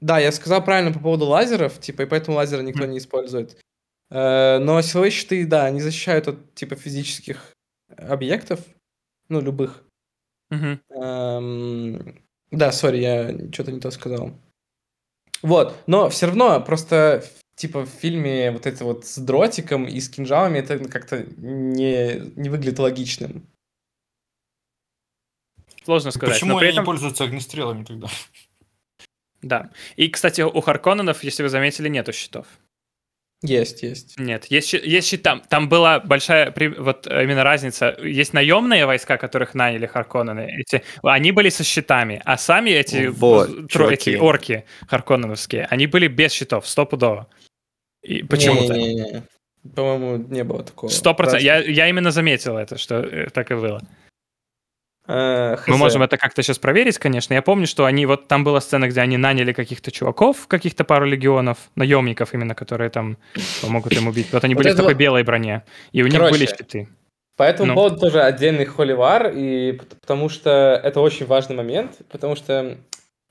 да, я сказал правильно по поводу лазеров, типа, и поэтому лазеры никто не использует. Э, Но силовые щиты, да, они защищают от, типа, физических объектов, ну, любых. Мгм. Эм, Да, сори, я что-то не то сказал. Вот, но все равно просто типа в фильме вот это вот с дротиком и с кинжалами это как-то не, не выглядит логичным. Сложно сказать. Почему при они этом... не пользуются огнестрелами тогда? Да. И, кстати, у Харконненов, если вы заметили, нету щитов. Есть, есть. Нет, есть, есть щит там. Там была большая, вот э, именно разница. Есть наемные войска, которых наняли Харконнены. Эти, они были со щитами, а сами эти, Вот, тро- эти орки Харконненовские, они были без щитов, стопудово. И почему-то. Не-не-не. По-моему, не было такого. Сто процентов. Я, я именно заметил это, что э, так и было. Э, Мы можем это как-то сейчас проверить, конечно. Я помню, что они вот там была сцена, где они наняли каких-то чуваков, каких-то пару легионов, наемников именно, которые там помогут им убить. Вот они Вот были в такой вот- белой броне, и у них Короче, были щиты. По этому Ну. поводу тоже отдельный холивар, и пот- потому что это очень важный момент, потому что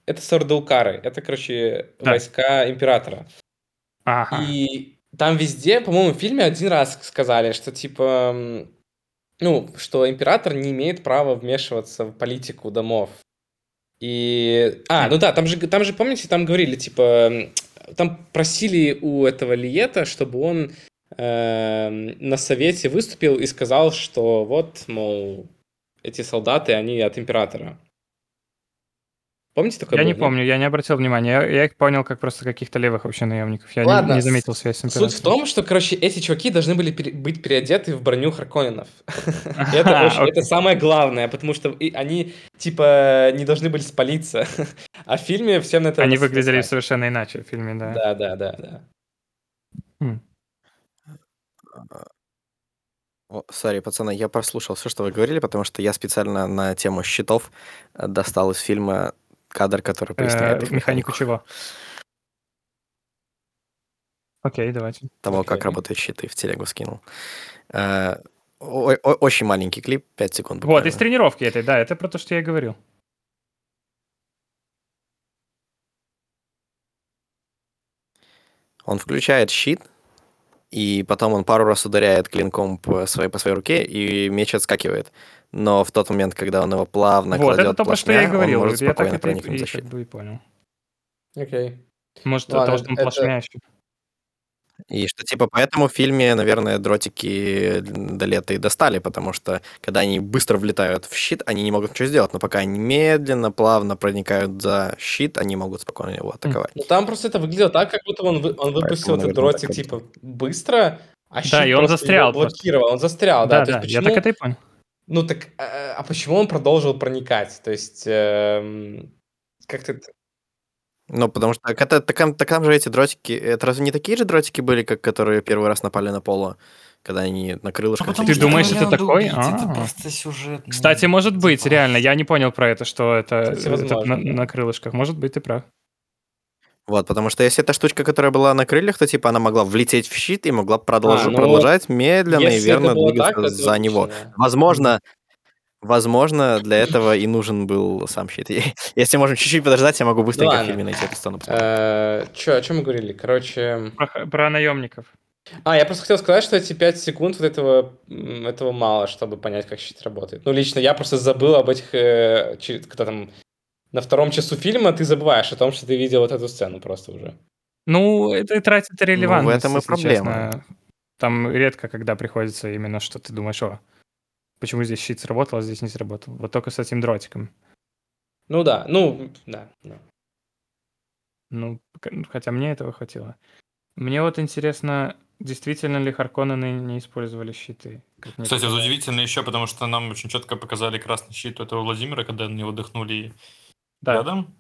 это Сардулкары, это, короче, Да. войска императора. Ага. И там везде, по-моему, в фильме один раз сказали, что типа, ну, что император не имеет права вмешиваться в политику домов. И, а, ну да, там же, там же, помните, там говорили, типа, там просили у этого Лиета, чтобы он эм, на совете выступил и сказал, что вот, мол, эти солдаты, они от императора. Помните такое Я было, не помню, я не обратил внимания. Я, я их понял как просто каких-то левых вообще наемников. Я не- Ладно, не, с- заметил связь с Суть в том, что, короче, эти чуваки должны были пере- быть переодеты в броню Харконненов. И Это, самое главное, потому что они, типа, не должны были спалиться. А в фильме всем на это... Они выглядели совершенно иначе в фильме, да. Да, да, да, да. О, Сори, пацаны, я прослушал все, что вы говорили, потому что я специально на тему щитов э, достал из фильма кадр, который поясняет Э, их механику чего? Окей, давайте. того, как работают щиты, в телегу скинул. Э, Очень маленький клип, 5 секунд. Вот, из тренировки этой, да, это про то, что я говорил. Он включает щит, и потом он пару раз ударяет клинком по своей, по своей руке, и меч отскакивает. Но в тот момент, когда он его плавно вот, это кладет то, про что я и плашмя, говорил. он может Я так спокойно это проникнуть и за как щит. бы и понял. Окей. Может, Ладно, что он это- плашмя еще. И что, типа, поэтому в фильме, наверное, дротики до лета и достали, потому что, когда они быстро влетают в щит, они не могут ничего сделать, но пока они медленно, плавно проникают за щит, они могут спокойно его атаковать. Ну там просто это выглядело так, как будто он, вы- он выпустил этот наверное, дротик, типа, быстро, а щит и он застрял блокировал, он застрял, да. Да, да, есть я почему- так это и понял. Ну так, а, а почему он продолжил проникать? То есть, эм, как-то... Ну, потому что так, это, так, там- так там же эти дротики, это разве не такие же дротики были, как которые первый раз напали на Поло, когда они на крылышках? Ты думаешь, это такой? убить, Это А. просто сюжет. ну, Кстати, может быть, типа. реально, я не понял про это, что это, Кстати, это возможно, на, да. на крылышках. Может быть, ты прав. Вот, потому что если эта штучка, которая была на крыльях, то типа она могла влететь в щит и могла продолж- А, ну, продолжать медленно и верно двигаться так, за него. логично. Возможно, возможно, для этого и нужен был сам щит. Если можем чуть-чуть подождать, я могу быстренько в ладно. фильме найти эту сцену. посмотреть. Э, Чё, о чем мы говорили? Короче... Про, наемников. А, я просто хотел сказать, что эти 5 секунд вот этого, этого мало, чтобы понять, как щит работает. Ну, лично я просто забыл об этих... э, че- когда там на втором часу фильма ты забываешь о том, что ты видел вот эту сцену просто уже. Ну, это и тратит релевантность, этом и проблема. честно. Там редко, когда приходится именно, что ты думаешь, о, почему здесь щит сработал, а здесь не сработал. Вот только с этим дротиком. Ну да, ну, да. да. Ну, ну, хотя мне этого хватило. Мне вот интересно, действительно ли Харконнены не использовали щиты? Кстати, вот удивительно еще, потому что нам очень четко показали красный щит у этого Владимира, когда на него дыхнули Да. рядом.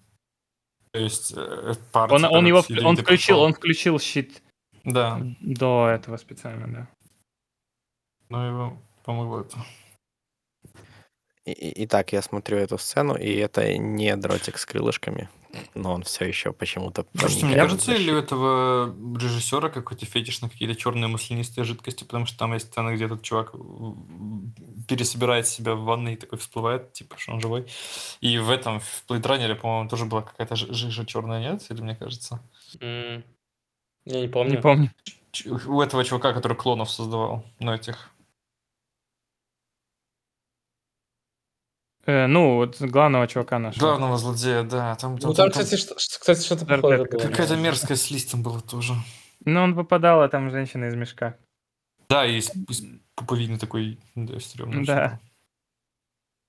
То есть э, пар, Он, типа, он его он включил, пошел. он включил щит Да, до этого специально, да. но его помогло это. И- и- Итак, я смотрю эту сцену, и это не дротик с крылышками, но он все еще почему-то что, мне кажется, или у этого режиссера какой-то фетиш на какие-то черные маслянистые жидкости, потому что там есть сцена, где этот чувак пересобирает себя в ванной и такой всплывает, типа, что он живой. И в этом, в Runner, по-моему, тоже была какая-то жи- жижа черная, нет? Или мне кажется? М, Я не помню. Не помню. Ч- У этого чувака, который клонов создавал, ну, этих. Э, ну, вот главного чувака нашего. Главного злодея, да. Там, Ну, там, кстати, что- кстати, что-то похожее было. какая-то мерзкая слизь там была тоже. Ну, он выпадал, а там женщина из мешка. Да, и из, из пуповины такой, да, стрёмный. Да.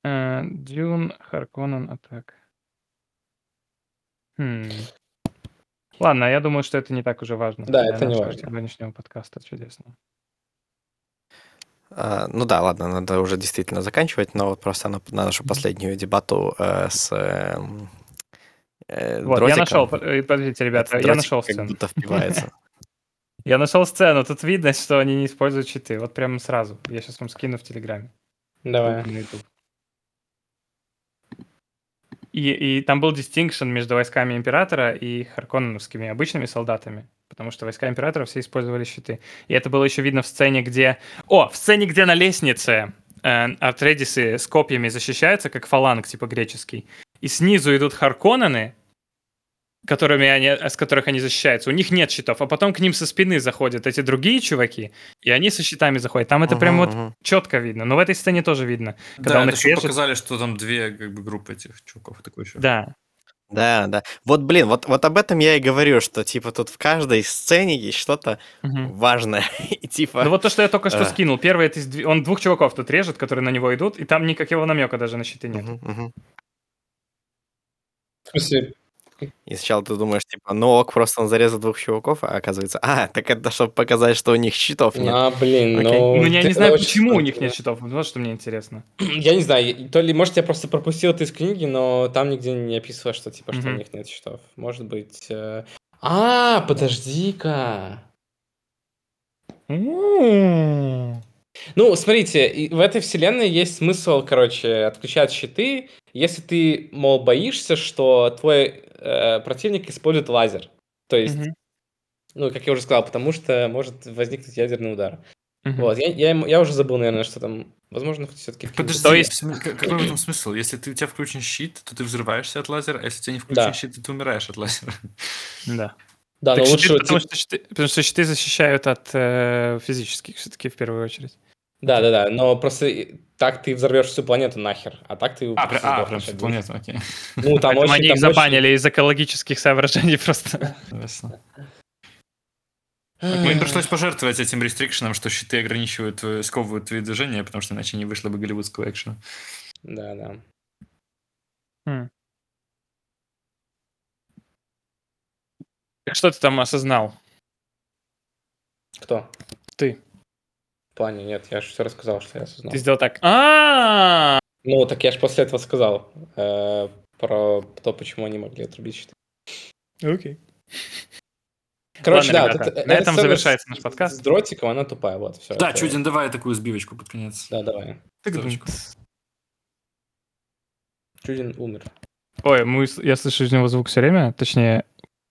Э, Дюн, Харконнен, Атак. Хм. Ладно, я думаю, что это не так уже важно. Да, для это не важно. сегодняшнего подкаста чудесно. А, Ну да, ладно, надо уже действительно заканчивать, но вот просто на, на нашу последнюю дебату э, с эм, э, Вот, я дротиком, нашел, по- э, подождите, ребята, этот я нашел как сцену. будто впивается. Я нашел сцену, тут видно, что они не используют щиты. Вот прямо сразу. Я сейчас вам скину в Телеграме. Давай. на YouTube. И, и там был дистинкшн между войсками императора и харконненовскими обычными солдатами, потому что войска императора все использовали щиты. И это было еще видно в сцене, где... О, в сцене, где на лестнице э, Артредисы с копьями защищаются, как фаланг, типа греческий. И снизу идут харконнены, которыми они, с которых они защищаются. У них нет щитов, а потом к ним со спины заходят эти другие чуваки, и они со щитами заходят. Там это прям Мгм, вот четко видно. Но в этой сцене тоже видно. Когда Да, он это чтобы режет. показали, что там две как бы группы этих чуваков. Такой еще. Да. Да, да. Вот, блин, вот, вот об этом я и говорю, что, типа, тут в каждой сцене есть что-то Мгм. важное. И, типа, Ну вот то, что я только что А. скинул. Первый, это он двух чуваков тут режет, которые на него идут, и там никакого намека даже на щиты нет. мгм, мгм. В смысле, И сначала ты думаешь, типа, ну ок, просто он зарезал двух чуваков, а оказывается, а, так это чтобы показать, что у них щитов нет. а, блин, Окей. ну... Ну, я не знаю, почему у них нет щитов. Вот что мне интересно. Я не знаю, то ли, может, я просто пропустил это из книги, но там нигде не описывалось, что, типа, что у них нет счетов. Может быть... э, А, подожди-ка. Ну, смотрите, в этой вселенной есть смысл, короче, отключать щиты, если ты, мол, боишься, что твой э, противник использует лазер. То есть, Мгм. ну, как я уже сказал, потому что может возникнуть ядерный удар. Мгм. Вот, я, я, я уже забыл, наверное, что там, возможно, все-таки... Подожди, То есть- какой в этом смысл? Если ты, у тебя включен щит, то ты взрываешься от лазера, а если у тебя не включен Да. щит, то ты умираешь от лазера. Да. Да, Так но щиты, лучше... потому, что щиты, потому что щиты защищают от э, физических все-таки в первую очередь. Да, да, да, но просто так ты взорвешь всю планету нахер, а так ты А, просто а, прям всю планету, окей. Ну, там Поэтому очень... они там их очень- забанили из экологических соображений просто. Ясно. Ну, им пришлось пожертвовать этим рестрикшеном, что щиты ограничивают, твои- сковывают твои движения, потому что иначе не вышло бы голливудского экшена. Да, да. Хм. Так Что ты там осознал? Кто? Ты. Плане, нет, я же все рассказал, что я осознал. Ты сделал так. А, Ну, так я же после этого сказал э, про то, почему они могли отрубить щиты. Окей. Короче, Ладно, да, ребята, вот это- на этом завершается наш подкаст. С дротиком она тупая, вот, все. Да, Чудин, давай такую сбивочку под конец. Да, давай. Ссылочку. Чудин умер. Ой, мы, я слышу из него звук все время, точнее,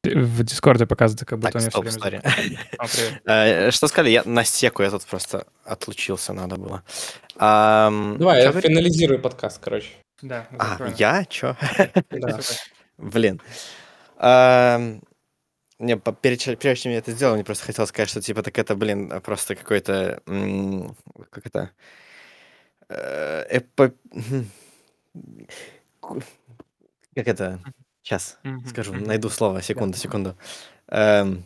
в Дискорде показывается, как будто Так, у него стоп, все время. Э, Что сказали? Я на секу, я тут просто отлучился, надо было. Давай, я финализирую подкаст, короче. Да, А, я? Чё? Блин. Не, перед, прежде чем я это сделал, мне просто хотел сказать, что типа так это, блин, просто какой-то... Как это... э, эпо- Как это? Сейчас скажу, найду слово, секунду, секунду. Эм,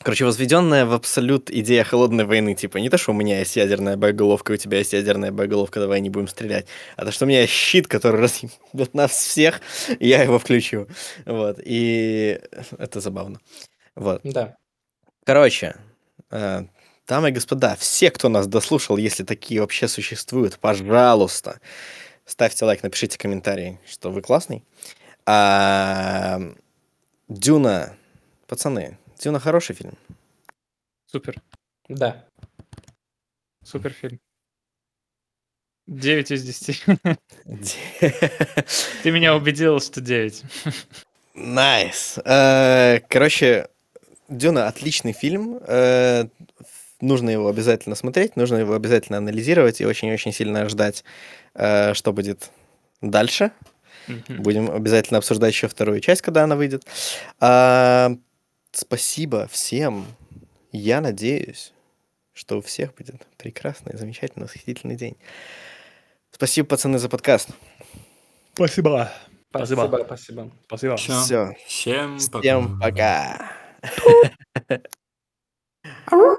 Короче, возведенная в абсолют идея холодной войны. Типа, не то, что у меня есть ядерная боеголовка, у тебя есть ядерная боеголовка, давай не будем стрелять. А то, что у меня есть щит, который разъебет нас всех, и я его включу. Вот. И это забавно. Вот. Да. Короче, э, дамы и господа, все, кто нас дослушал, если такие вообще существуют, пожалуйста, ставьте лайк, напишите комментарий, что вы классный. А, Дюна, пацаны, Дюна хороший фильм. Супер. Да. Супер фильм. 9 из 10. Ты меня убедил, что 9. Nice. Э, Короче, Дюна отличный фильм. Э, Нужно его обязательно смотреть, нужно его обязательно анализировать и очень-очень сильно ждать, э, что будет дальше. Будем обязательно обсуждать еще вторую часть, когда она выйдет. А, спасибо всем. Я надеюсь, что у всех будет прекрасный, замечательный, восхитительный день. Спасибо, пацаны, за подкаст. Спасибо. Спасибо, Спасибо. спасибо. Спасибо. Всё. Все. Всем пока. Всем пока.